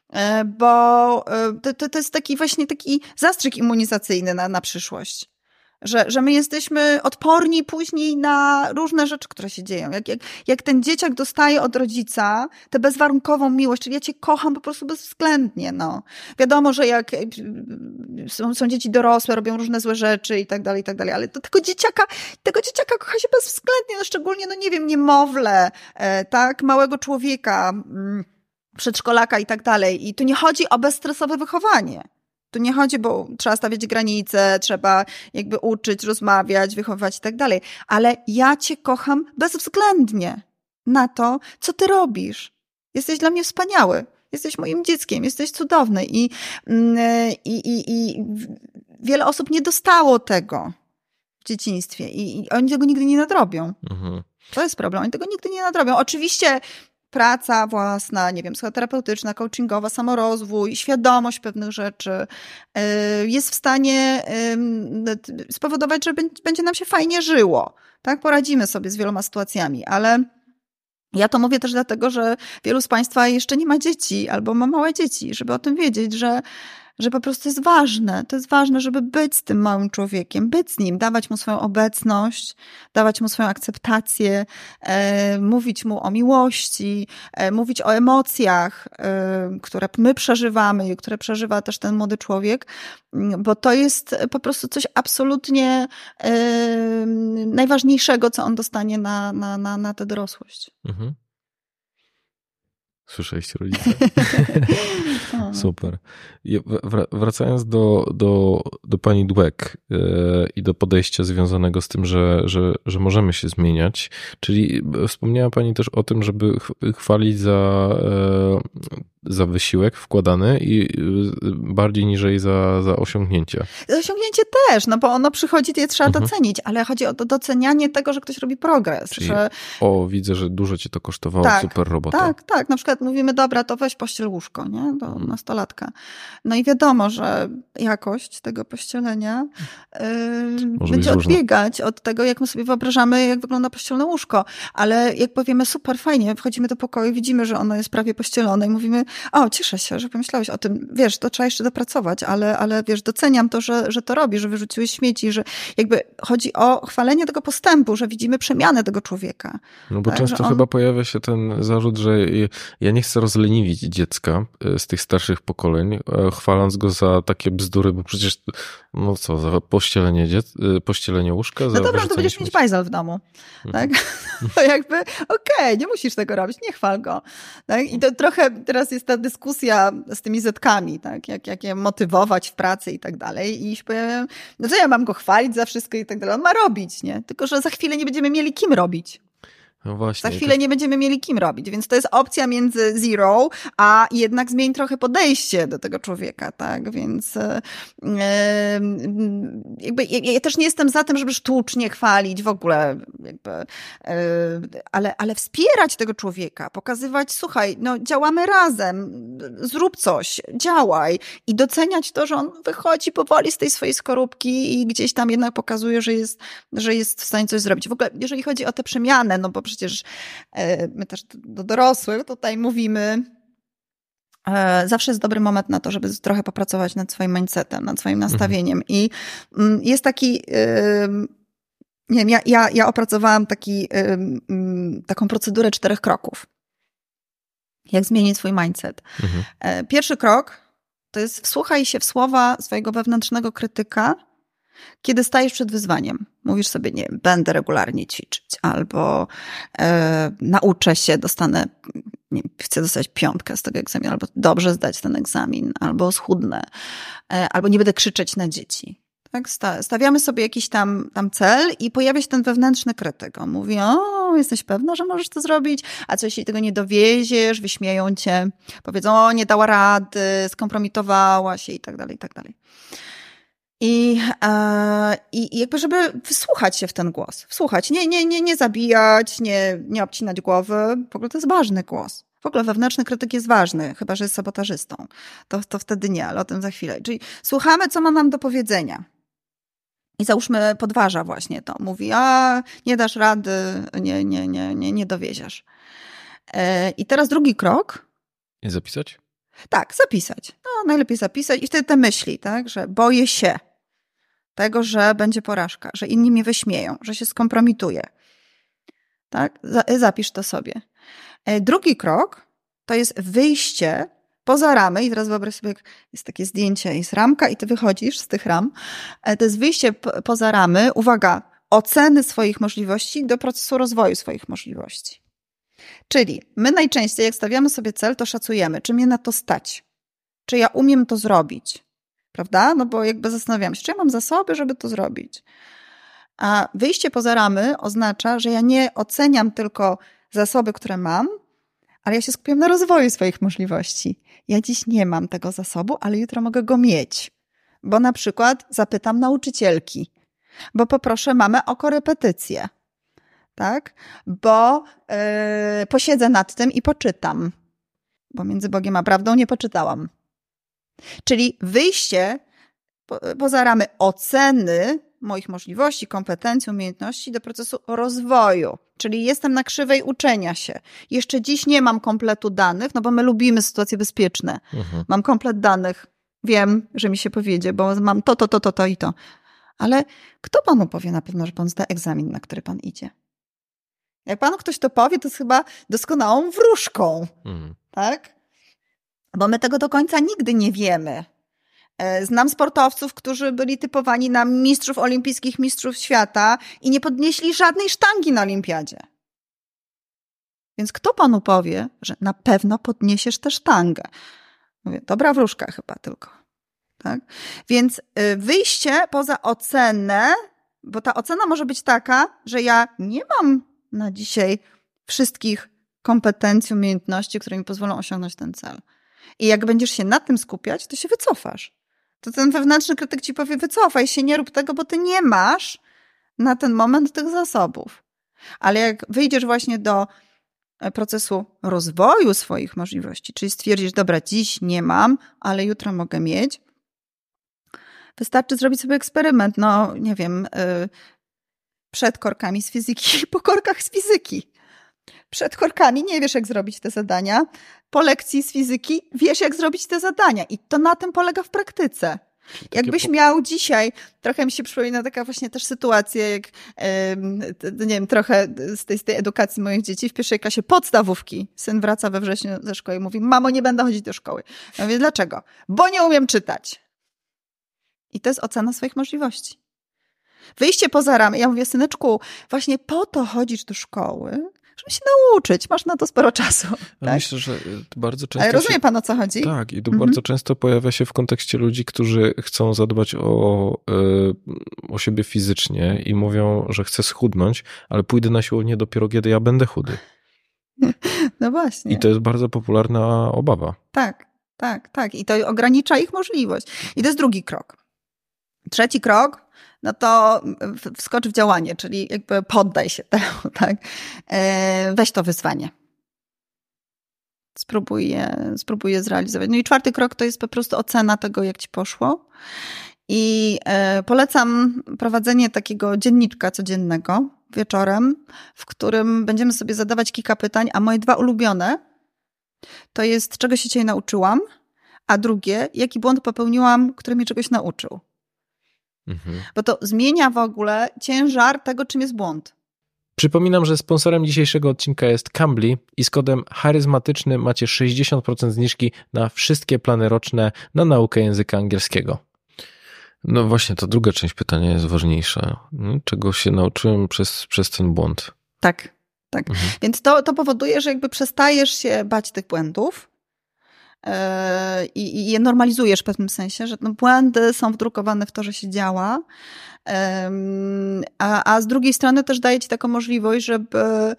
E, bo e, to, to jest taki właśnie taki zastrzyk immunizacyjny na, na przyszłość że, że my jesteśmy odporni później na różne rzeczy, które się dzieją. Jak, jak, jak ten dzieciak dostaje od rodzica tę bezwarunkową miłość, czyli ja cię kocham po prostu bezwzględnie, no. Wiadomo, że jak są, są dzieci dorosłe, robią różne złe rzeczy i tak dalej, i tak dalej, ale to tego dzieciaka, tego dzieciaka kocha się bezwzględnie, no szczególnie, no nie wiem, niemowlę, e, tak, małego człowieka, mm, przedszkolaka i tak dalej. I tu nie chodzi o bezstresowe wychowanie. Tu nie chodzi, bo trzeba stawiać granice, trzeba jakby uczyć, rozmawiać, wychowywać i tak dalej. Ale ja cię kocham bezwzględnie na to, co ty robisz. Jesteś dla mnie wspaniały. Jesteś moim dzieckiem, jesteś cudowny. I, mm, i, i, i wiele osób nie dostało tego w dzieciństwie i, i oni tego nigdy nie nadrobią. Mhm. To jest problem. Oni tego nigdy nie nadrobią. Oczywiście praca własna, nie wiem, psychoterapeutyczna, coachingowa, samorozwój, świadomość pewnych rzeczy y, jest w stanie spowodować, że będzie nam się fajnie żyło. Tak, poradzimy sobie z wieloma sytuacjami, ale ja to mówię też dlatego, że wielu z Państwa jeszcze nie ma dzieci albo ma małe dzieci, żeby o tym wiedzieć, że że po prostu jest ważne. To jest ważne, żeby być z tym małym człowiekiem, być z nim, dawać mu swoją obecność, dawać mu swoją akceptację, e, mówić mu o miłości, e, mówić o emocjach, e, które my przeżywamy i które przeżywa też ten młody człowiek, bo to jest po prostu coś absolutnie e, najważniejszego, co on dostanie na, na, na, na tę dorosłość. Mhm. Słyszeliście rodzice? [laughs] Super. Wracając do, do, do pani Dweck e, i do podejścia związanego z tym, że, że, że możemy się zmieniać, czyli wspomniała pani też o tym, żeby chwalić za e, za wysiłek wkładany i y, bardziej niżej za, za osiągnięcie. Osiągnięcie też, no bo ono przychodzi, je trzeba mhm. docenić, ale chodzi o to docenianie tego, że ktoś robi progres. Czyli, że... O, widzę, że dużo cię to kosztowało, tak, super robota. Tak, tak. Na przykład mówimy, dobra, to weź pościel łóżko, nie? Do mhm. nastolatka. No i wiadomo, że jakość tego pościelenia yy, będzie odbiegać od tego, jak my sobie wyobrażamy, jak wygląda pościelne łóżko. Ale jak powiemy, super, fajnie, wchodzimy do pokoju, widzimy, że ono jest prawie pościelone i mówimy, o, cieszę się, że pomyślałeś o tym, wiesz, to trzeba jeszcze dopracować, ale, ale wiesz, doceniam to, że, że to robi, że wyrzuciłeś śmieci, że jakby chodzi o chwalenie tego postępu, że widzimy przemianę tego człowieka. No bo tak, często on... chyba pojawia się ten zarzut, że ja nie chcę rozleniwić dziecka e, z tych starszych pokoleń, e, chwaląc go za takie bzdury, bo przecież, no co, za pościelenie, dziec... E, pościelenie łóżka? No dobra, to będziesz mieć bajzel w domu, tak? Mhm. [laughs] To jakby, okej, okay, nie musisz tego robić, nie chwal go. Tak? I to trochę teraz jest ta dyskusja z tymi zetkami, tak? Jak, jak je motywować w pracy i tak dalej. I się pojawiam, no co ja mam go chwalić za wszystko i tak dalej. On ma robić, nie? Tylko, że za chwilę nie będziemy mieli kim robić. No właśnie. Za chwilę nie będziemy mieli kim robić, więc to jest opcja między zero, a jednak zmień trochę podejście do tego człowieka, tak? Więc yy, jakby ja, ja, też nie jestem za tym, żeby sztucznie chwalić w ogóle, jakby, yy, ale, ale wspierać tego człowieka, pokazywać, słuchaj, no działamy razem, zrób coś, działaj i doceniać to, że on wychodzi powoli z tej swojej skorupki i gdzieś tam jednak pokazuje, że jest, że jest w stanie coś zrobić. W ogóle, jeżeli chodzi o tę przemianę, no bo przecież e, my też do dorosłych tutaj mówimy, e, zawsze jest dobry moment na to, żeby trochę popracować nad swoim mindsetem, nad swoim mhm. nastawieniem. I mm, jest taki. Nie wiem, ja, ja, ja opracowałam taki, mm, taką procedurę czterech kroków. Jak zmienić swój mindset. Mhm. E, pierwszy krok to jest wsłuchaj się w słowa swojego wewnętrznego krytyka kiedy stajesz przed wyzwaniem, mówisz sobie, nie będę regularnie ćwiczyć, albo e, nauczę się, dostanę, nie chcę dostać piątkę z tego egzaminu, albo dobrze zdać ten egzamin, albo schudnę, e, albo nie będę krzyczeć na dzieci. Tak? Stawiamy sobie jakiś tam, tam cel i pojawia się ten wewnętrzny krytyk. On mówi, o, jesteś pewna, że możesz to zrobić, a co jeśli tego nie dowieziesz, wyśmieją cię, powiedzą, o, nie dała rady, skompromitowała się i tak dalej, i tak dalej. I, e, I jakby, żeby wsłuchać się w ten głos. Wsłuchać, nie, nie, nie, nie zabijać, nie, nie obcinać głowy. W ogóle to jest ważny głos. W ogóle wewnętrzny krytyk jest ważny, chyba że jest sabotażystą. To, to wtedy nie, ale o tym za chwilę. Czyli słuchamy, co ma nam do powiedzenia. I załóżmy, podważa właśnie to. Mówi, a nie dasz rady, nie, nie, nie, nie, nie dowieziesz. E, I teraz drugi krok. Nie zapisać? Tak, zapisać. No, najlepiej zapisać i wtedy te myśli, tak, że boję się tego, że będzie porażka, że inni mnie wyśmieją, że się skompromituję. Tak? Zapisz to sobie. E, drugi krok to jest wyjście poza ramy i teraz wyobraź sobie, jest takie zdjęcie, jest ramka i ty wychodzisz z tych ram. E, to jest wyjście poza ramy, uwaga, oceny swoich możliwości do procesu rozwoju swoich możliwości. Czyli my najczęściej, jak stawiamy sobie cel, to szacujemy, czy mnie na to stać, czy ja umiem to zrobić, prawda? No bo jakby zastanawiam się, czy ja mam zasoby, żeby to zrobić. A wyjście poza ramy oznacza, że ja nie oceniam tylko zasoby, które mam, ale ja się skupiam na rozwoju swoich możliwości. Ja dziś nie mam tego zasobu, ale jutro mogę go mieć. Bo na przykład zapytam nauczycielki, bo poproszę mamę o korepetycję, tak? Bo yy, posiedzę nad tym i poczytam. Bo między Bogiem a prawdą nie poczytałam. Czyli wyjście poza ramy oceny moich możliwości, kompetencji, umiejętności do procesu rozwoju. Czyli jestem na krzywej uczenia się. Jeszcze dziś nie mam kompletu danych, no bo my lubimy sytuacje bezpieczne. Mhm. Mam komplet danych, wiem, że mi się powiedzie, bo mam to, to, to, to, to i to. Ale kto panu powie na pewno, że pan zda egzamin, na który pan idzie? Jak panu ktoś to powie, to jest chyba doskonałą wróżką. Mhm. Tak? Bo my tego do końca nigdy nie wiemy. E, znam sportowców, którzy byli typowani na mistrzów olimpijskich, mistrzów świata i nie podnieśli żadnej sztangi na olimpiadzie. Więc kto panu powie, że na pewno podniesiesz tę sztangę? Mówię, dobra wróżka chyba tylko. Tak? Więc y, wyjście poza ocenę, bo ta ocena może być taka, że ja nie mam na dzisiaj wszystkich kompetencji, umiejętności, które mi pozwolą osiągnąć ten cel. I jak będziesz się na tym skupiać, to się wycofasz. To ten wewnętrzny krytyk ci powie, wycofaj się, nie rób tego, bo ty nie masz na ten moment tych zasobów. Ale jak wyjdziesz właśnie do e, procesu rozwoju swoich możliwości, czyli stwierdzisz, dobra, dziś nie mam, ale jutro mogę mieć, wystarczy zrobić sobie eksperyment, no nie wiem, yy, przed korkami z fizyki, [laughs] po korkach z fizyki. Przed korkami nie wiesz, jak zrobić te zadania. Po lekcji z fizyki wiesz, jak zrobić te zadania. I to na tym polega w praktyce. Jakbyś miał dzisiaj, trochę mi się przypomina taka właśnie też sytuacja, jak nie wiem, trochę z tej, z tej edukacji moich dzieci w pierwszej klasie podstawówki. Syn wraca we wrześniu ze szkoły i mówi, mamo, nie będę chodzić do szkoły. Ja mówię, dlaczego? Bo nie umiem czytać. I to jest ocena swoich możliwości. Wyjście poza ramy. Ja mówię, syneczku, właśnie po to chodzisz do szkoły, żeby się nauczyć. Masz na to sporo czasu. Tak? Myślę, że bardzo często. Ale rozumie się... pan o co chodzi? Tak, i to mhm. bardzo często pojawia się w kontekście ludzi, którzy chcą zadbać o, e, o siebie fizycznie i mówią, że chcę schudnąć, ale pójdę na siłownię dopiero kiedy ja będę chudy. [laughs] No właśnie. I to jest bardzo popularna obawa. Tak, tak, tak. I to ogranicza ich możliwość. I to jest drugi krok. Trzeci krok no to wskocz w działanie, czyli jakby poddaj się temu, [laughs] tak? E, weź to wyzwanie. Spróbuj je, spróbuj je zrealizować. No i czwarty krok to jest po prostu ocena tego, jak ci poszło. I e, polecam prowadzenie takiego dzienniczka codziennego wieczorem, w którym będziemy sobie zadawać kilka pytań, a moje dwa ulubione to jest, czego się dzisiaj nauczyłam, a drugie, jaki błąd popełniłam, który mnie czegoś nauczył. Mhm. Bo to zmienia w ogóle ciężar tego, czym jest błąd. Przypominam, że sponsorem dzisiejszego odcinka jest Cambly i z kodem charyzmatyczny macie 60% zniżki na wszystkie plany roczne na naukę języka angielskiego. No właśnie, to druga część pytania jest ważniejsza. Czego się nauczyłem przez, przez ten błąd? Tak, tak. Mhm. Więc to, to powoduje, że jakby przestajesz się bać tych błędów, E, i, je normalizujesz w pewnym sensie, że no błędy są wdrukowane w to, że się działa, a, a z drugiej strony też daje ci taką możliwość, żeby,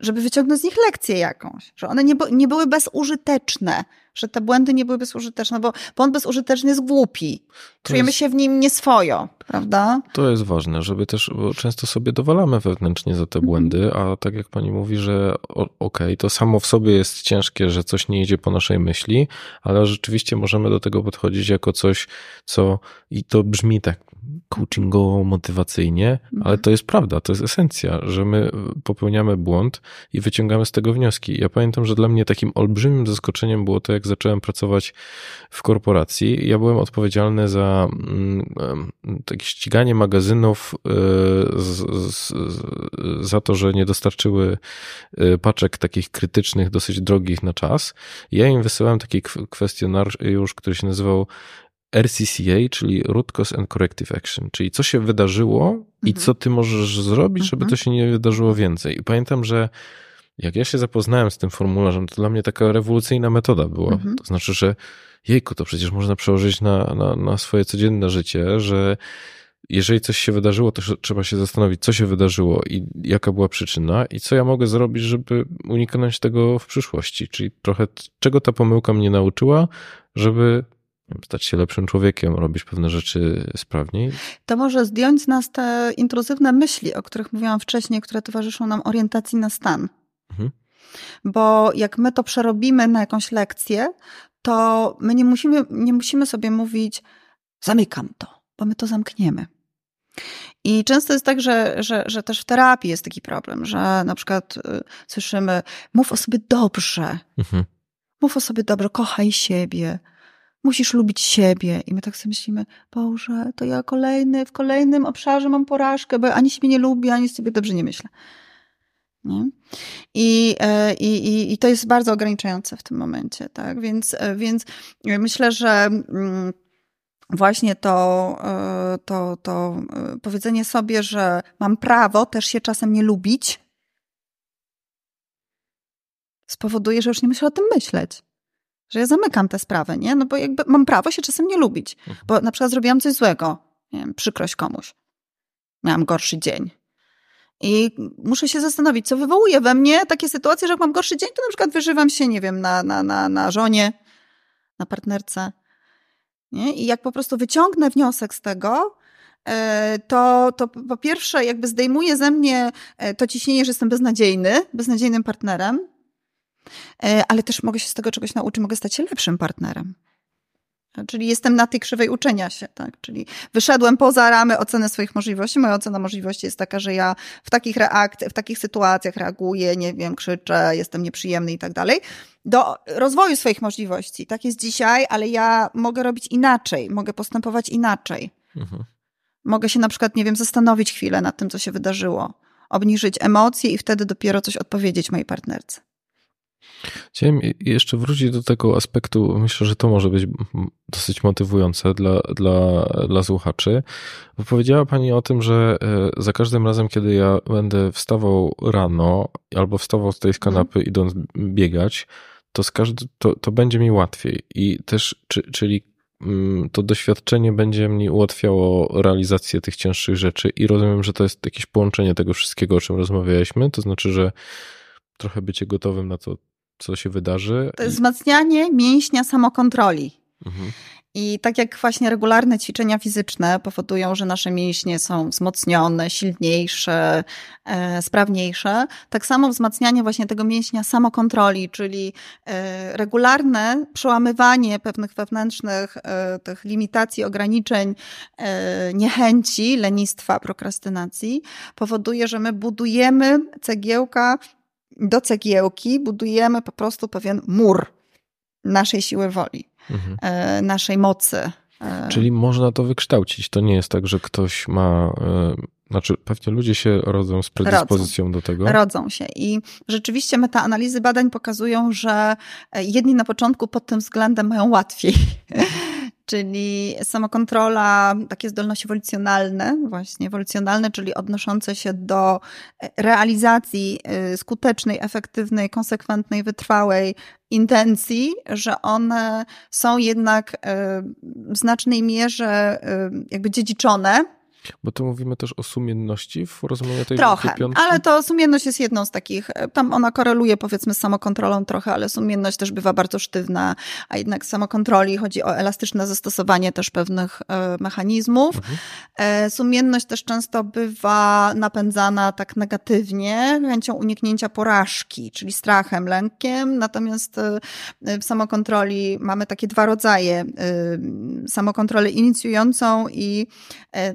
żeby wyciągnąć z nich lekcję jakąś, że one nie, nie były bezużyteczne, że te błędy nie były bezużyteczne, bo błąd bezużyteczny jest głupi. Czujemy jest, się w nim nieswojo, prawda? To jest ważne, żeby też, bo często sobie dowalamy wewnętrznie za te mhm. błędy, a tak jak pani mówi, że okej, okay, to samo w sobie jest ciężkie, że coś nie idzie po naszej myśli, ale rzeczywiście możemy do tego podchodzić jako coś, co i to brzmi tak coachingowo, motywacyjnie, ale mhm. to jest prawda, to jest esencja, że my popełniamy błąd i wyciągamy z tego wnioski. Ja pamiętam, że dla mnie takim olbrzymim zaskoczeniem było to, jak zacząłem pracować w korporacji. Ja byłem odpowiedzialny za mm, takie ściganie magazynów e, za to, że nie dostarczyły e, paczek takich krytycznych, dosyć drogich na czas. Ja im wysyłałem taki kwestionariusz, który się nazywał RCCA, czyli Root Cause and Corrective Action, czyli co się wydarzyło mhm. i co ty możesz zrobić, żeby mhm. to się nie wydarzyło więcej. I pamiętam, że jak ja się zapoznałem z tym formularzem, to dla mnie taka rewolucyjna metoda była. Mhm. To znaczy, że jejku, to przecież można przełożyć na, na, na swoje codzienne życie, że jeżeli coś się wydarzyło, to trzeba się zastanowić, co się wydarzyło i jaka była przyczyna i co ja mogę zrobić, żeby uniknąć tego w przyszłości. Czyli trochę czego ta pomyłka mnie nauczyła, żeby stać się lepszym człowiekiem, robić pewne rzeczy sprawniej. To może zdjąć z nas te intruzywne myśli, o których mówiłam wcześniej, które towarzyszą nam orientacji na stan. Mhm. Bo jak my to przerobimy na jakąś lekcję, to my nie musimy, nie musimy sobie mówić, zamykam to, bo my to zamkniemy. I często jest tak, że, że, że też w terapii jest taki problem, że na przykład y, słyszymy, mów o sobie dobrze. Mhm. Mów o sobie dobrze, kochaj siebie, musisz lubić siebie. I my tak sobie myślimy, Boże, to ja kolejny, w kolejnym obszarze mam porażkę, bo ani siebie nie lubię, ani sobie dobrze nie myślę. Nie? I, e, i, i, to jest bardzo ograniczające w tym momencie, tak? Więc, e, więc myślę, że mm, właśnie to, e, to, to powiedzenie sobie, że mam prawo też się czasem nie lubić, spowoduje, że już nie myślę o tym myśleć że ja zamykam tę sprawę, nie? No bo jakby mam prawo się czasem nie lubić, mhm. bo na przykład zrobiłam coś złego, nie wiem, przykrość komuś. Miałam gorszy dzień. I muszę się zastanowić, co wywołuje we mnie takie sytuacje, że jak mam gorszy dzień, to na przykład wyżywam się, nie wiem, na, na, na, na żonie, na partnerce. Nie? I jak po prostu wyciągnę wniosek z tego, e, to, to po pierwsze jakby zdejmuje ze mnie e, to ciśnienie, że jestem beznadziejny, beznadziejnym partnerem, ale też mogę się z tego czegoś nauczyć, mogę stać się lepszym partnerem. Czyli jestem na tej krzywej uczenia się, tak? Czyli wyszedłem poza ramy oceny swoich możliwości. Moja ocena możliwości jest taka, że ja w takich reakcjach, w takich sytuacjach reaguję, nie wiem, krzyczę, jestem nieprzyjemny i tak dalej. Do rozwoju swoich możliwości. Tak jest dzisiaj, ale ja mogę robić inaczej, mogę postępować inaczej. Mhm. Mogę się na przykład, nie wiem, zastanowić chwilę nad tym, co się wydarzyło, obniżyć emocje i wtedy dopiero coś odpowiedzieć mojej partnerce. Chciałem jeszcze wrócić do tego aspektu, myślę, że to może być dosyć motywujące dla, dla, dla słuchaczy. Powiedziała Pani o tym, że e, za każdym razem, kiedy ja będę wstawał rano albo wstawał z tej mhm. kanapy mm. idąc biegać, to, z każdy, to, to będzie mi łatwiej. I też, czy, czyli mm, to doświadczenie będzie mi ułatwiało realizację tych cięższych rzeczy i rozumiem, że to jest jakieś połączenie tego wszystkiego, o czym rozmawialiśmy, to znaczy, że trochę bycie gotowym na to, co się wydarzy. To jest wzmacnianie mięśnia samokontroli. Mhm. I tak jak właśnie regularne ćwiczenia fizyczne powodują, że nasze mięśnie są wzmocnione, silniejsze, e, sprawniejsze, tak samo wzmacnianie właśnie tego mięśnia samokontroli, czyli e, regularne przełamywanie pewnych wewnętrznych e, tych limitacji, ograniczeń, e, niechęci, lenistwa, prokrastynacji, powoduje, że my budujemy cegiełka do cegiełki budujemy po prostu pewien mur naszej siły woli, mhm. E, naszej mocy. E. Czyli można to wykształcić. To nie jest tak, że ktoś ma. E, znaczy, pewnie ludzie się rodzą z predyspozycją rodzą. do tego. Rodzą się. I rzeczywiście metaanalizy badań pokazują, że jedni na początku pod tym względem mają łatwiej. [laughs] czyli samokontrola, takie zdolności ewolucjonalne, właśnie ewolucjonalne, czyli odnoszące się do e, realizacji e, skutecznej, efektywnej, konsekwentnej, wytrwałej intencji, że one są jednak e, w znacznej mierze jakby dziedziczone bo tu mówimy też o sumienności w rozumieniu tej Trochę, ale to sumienność jest jedną z takich, e, tam ona koreluje powiedzmy z samokontrolą trochę, ale sumienność też bywa bardzo sztywna, a jednak z samokontroli chodzi o elastyczne zastosowanie też pewnych e, mechanizmów. Mhm. E, sumienność też często bywa napędzana tak negatywnie, chęcią uniknięcia porażki, czyli strachem, lękiem, natomiast w samokontroli mamy takie dwa rodzaje, samokontrolę inicjującą i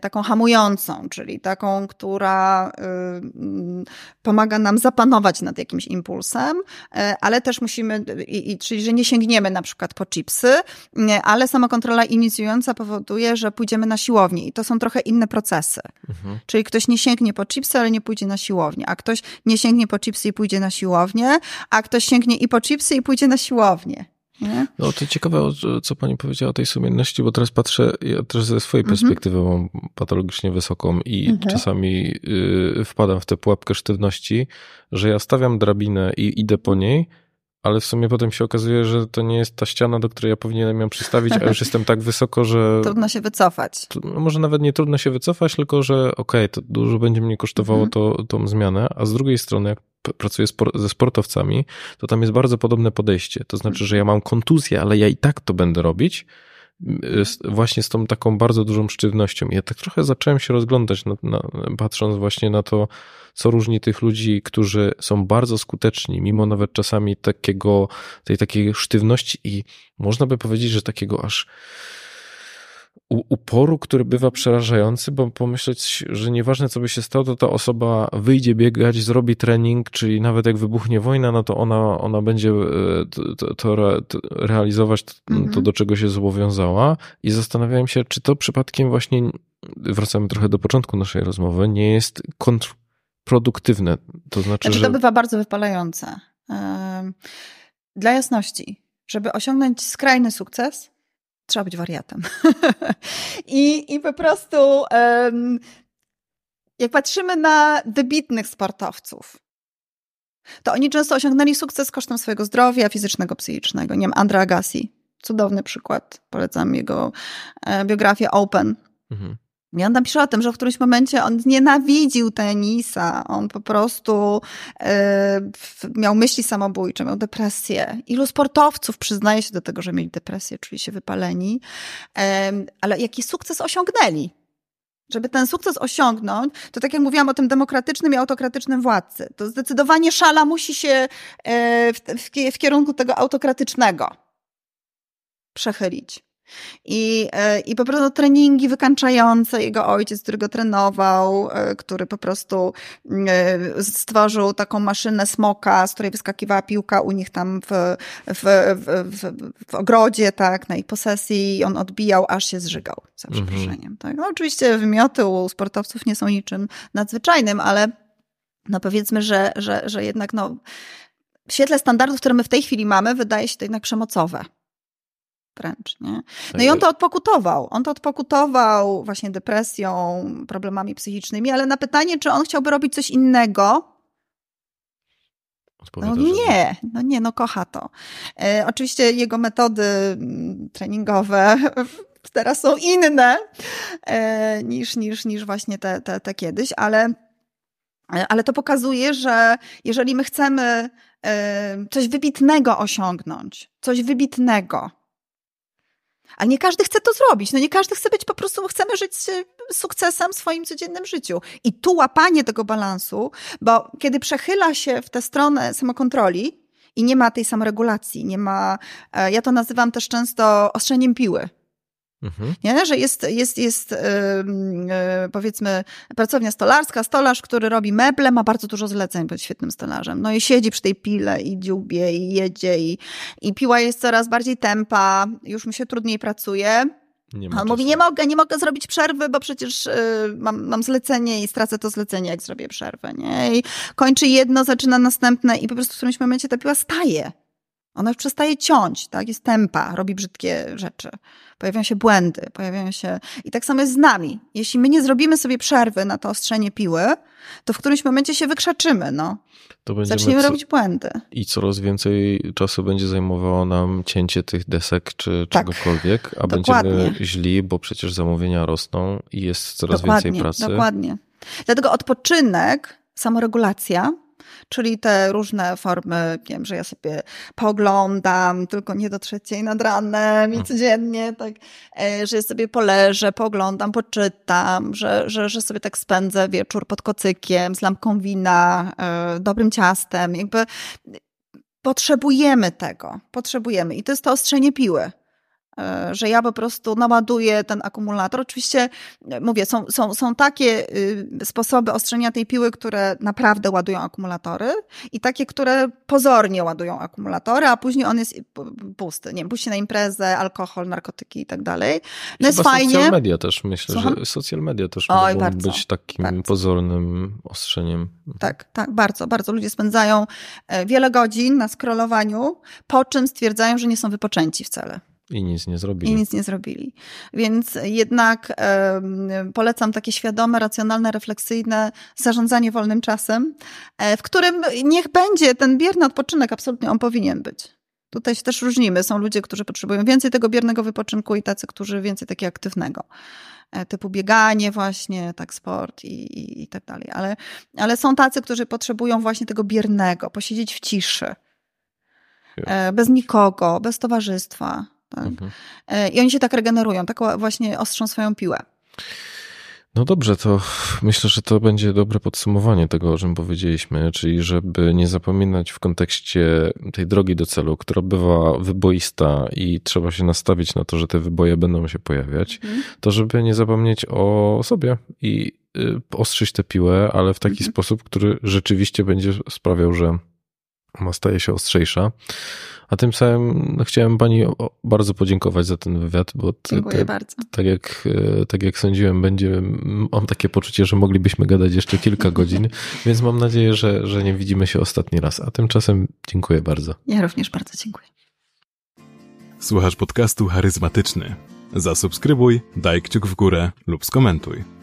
taką hamującą, czyli taką, która y, pomaga nam zapanować nad jakimś impulsem, y, ale też musimy, czyli że nie sięgniemy na przykład po chipsy, y, ale samokontrola inicjująca powoduje, że pójdziemy na siłownię i to są trochę inne procesy. Mhm. Czyli ktoś nie sięgnie po chipsy, ale nie pójdzie na siłownię, a ktoś nie sięgnie po chipsy i pójdzie na siłownię, a ktoś sięgnie i po chipsy i pójdzie na siłownię. Nie? No to ciekawe, co pani powiedziała o tej sumienności, bo teraz patrzę, ja też ze swojej mhm. perspektywy mam patologicznie wysoką i mhm. czasami y, wpadam w tę pułapkę sztywności, że ja stawiam drabinę i idę po niej, ale w sumie potem się okazuje, że to nie jest ta ściana, do której ja powinienem ją przystawić, a już jestem tak wysoko, że... [laughs] Trudno się wycofać. No może nawet nie trudno się wycofać, tylko że okej, okay, to dużo będzie mnie kosztowało mhm. to, tą zmianę, a z drugiej strony, jak pracuję ze sportowcami, to tam jest bardzo podobne podejście. To znaczy, że ja mam kontuzję, ale ja i tak to będę robić, właśnie z tą taką bardzo dużą sztywnością. Ja tak trochę zacząłem się rozglądać, na, na, patrząc właśnie na to, co różni tych ludzi, którzy są bardzo skuteczni, mimo nawet czasami takiego, tej takiej sztywności i można by powiedzieć, że takiego aż uporu, który bywa przerażający, bo pomyśleć, że nieważne co by się stało, to ta osoba wyjdzie biegać, zrobi trening, czyli nawet jak wybuchnie wojna, no to ona, ona będzie e, to, to, to realizować to, mhm. do czego się zobowiązała i zastanawiałem się, czy to przypadkiem właśnie, wracamy trochę do początku naszej rozmowy, nie jest kontrproduktywne. To znaczy, znaczy że... to bywa bardzo wypalające. Dla jasności, żeby osiągnąć skrajny sukces, trzeba być wariatem. [laughs] I, I po prostu, um, jak patrzymy na wybitnych sportowców, to oni często osiągnęli sukces kosztem swojego zdrowia fizycznego, psychicznego. Nie wiem, Andra Agassi, cudowny przykład. Polecam jego e, biografię Open. Mhm. I on tam pisze o tym, że w którymś momencie on nienawidził tenisa. On po prostu e, miał myśli samobójcze, miał depresję. Ilu sportowców przyznaje się do tego, że mieli depresję, czuli się wypaleni. E, ale jaki sukces osiągnęli? Żeby ten sukces osiągnąć, to tak jak mówiłam o tym demokratycznym i autokratycznym władcy, to zdecydowanie szala musi się e, w, w, w kierunku tego autokratycznego przechylić. I, e, I po prostu treningi wykańczające jego ojciec, który go trenował, e, który po prostu e, stworzył taką maszynę smoka, z której wyskakiwała piłka u nich tam w, w, w, w ogrodzie, tak, na ich posesji i on odbijał, aż się zżygał, za mhm. przeproszeniem. Mhm. Tak. No, oczywiście wymioty u sportowców nie są niczym nadzwyczajnym, ale no powiedzmy, że, że, że jednak no, w świetle standardów, które my w tej chwili mamy, wydaje się to jednak przemocowe wręcz, nie? No i on to odpokutował. On to odpokutował właśnie depresją, problemami psychicznymi, ale na pytanie, czy on chciałby robić coś innego, no nie, no nie, no kocha to. E, oczywiście jego metody mm, treningowe [laughs] teraz są inne e, niż, niż, niż właśnie te, te, te kiedyś, ale, ale to pokazuje, że jeżeli my chcemy e, coś wybitnego osiągnąć, coś wybitnego, a nie każdy chce to zrobić. No nie każdy chce być po prostu, chcemy żyć sukcesem w swoim codziennym życiu. I tu łapanie tego balansu, bo kiedy przechyla się w tę stronę samokontroli i nie ma tej samoregulacji, nie ma, e, ja to nazywam też często ostrzeniem piły. Mhm. Nie? Że jest, jest, jest yy, yy, powiedzmy pracownia stolarska, stolarz, który robi meble, ma bardzo dużo zleceń, być świetnym stolarzem. No i siedzi przy tej pile i dziubie i jedzie i, i piła jest coraz bardziej tempa, już mi się trudniej pracuje. Nie On mówi, nie mogę, nie mogę zrobić przerwy, bo przecież yy, mam, mam zlecenie i stracę to zlecenie, jak zrobię przerwę. Nie? I kończy jedno, zaczyna następne i po prostu w którymś momencie ta piła staje. Ona już przestaje ciąć, tak? Jest tempa, robi brzydkie rzeczy. Pojawiają się błędy, pojawiają się. I tak samo jest z nami. Jeśli my nie zrobimy sobie przerwy na to ostrzenie piły, to w którymś momencie się wykrzaczymy, no. Zaczniemy co... robić błędy. I coraz więcej czasu będzie zajmowało nam cięcie tych desek czy tak. czegokolwiek, a Dokładnie. będziemy źli, bo przecież zamówienia rosną i jest coraz Dokładnie. więcej pracy. Dokładnie. Dlatego odpoczynek, samoregulacja czyli te różne formy, wiem, że ja sobie poglądam, tylko nie do trzeciej nad ranem i mhm. codziennie, tak, e, że sobie poleżę, poglądam, poczytam, że, że, że sobie tak spędzę wieczór pod kocykiem, z lampką wina, e, dobrym ciastem, jakby potrzebujemy tego, potrzebujemy i to jest to ostrzenie piły. E, że ja po prostu naładuję ten akumulator. Oczywiście, e, mówię, są, są, są takie y, sposoby ostrzenia tej piły, które naprawdę ładują akumulatory i takie, które pozornie ładują akumulatory, a później on jest pusty. Nie wiem, na imprezę, alkohol, narkotyki i tak dalej. No jest fajnie. Social media też, myślę, Słucham? że social media też Oj, mogą bardzo, być takim bardzo. pozornym ostrzeniem. Tak, tak, bardzo, bardzo. Ludzie spędzają e, wiele godzin na scrollowaniu, po czym stwierdzają, że nie są wypoczęci wcale. I nic nie zrobili. I nic nie zrobili. Więc jednak um, polecam takie świadome, racjonalne, refleksyjne zarządzanie wolnym czasem, e, w którym niech będzie ten bierny odpoczynek, absolutnie on powinien być. Tutaj się też różnimy. Są ludzie, którzy potrzebują więcej tego biernego wypoczynku i tacy, którzy więcej takiego aktywnego. E, typu bieganie właśnie, tak sport i, i, i tak dalej. Ale, ale są tacy, którzy potrzebują właśnie tego biernego, posiedzieć w ciszy. E, bez nikogo, bez towarzystwa tak? Mhm. E, I oni się tak regenerują, tak właśnie ostrzą swoją piłę. No dobrze, to myślę, że to będzie dobre podsumowanie tego, o czym powiedzieliśmy, czyli żeby nie zapominać w kontekście tej drogi do celu, która bywa wyboista i trzeba się nastawić na to, że te wyboje będą się pojawiać, mhm. to żeby nie zapomnieć o sobie i y, ostrzyć tę piłę, ale w taki mhm. sposób, który rzeczywiście będzie sprawiał, że ona staje się ostrzejsza. A tym samym chciałem Pani bardzo podziękować za ten wywiad, bo Dziękuję te, bardzo. Tak, jak, e, tak jak sądziłem, będzie, mam takie poczucie, że moglibyśmy gadać jeszcze kilka [laughs] godzin, więc mam nadzieję, że, że nie widzimy się ostatni raz. A tymczasem dziękuję bardzo. Ja również bardzo dziękuję. Słuchasz podcastu charyzmatyczny. Zasubskrybuj, daj kciuk w górę lub skomentuj.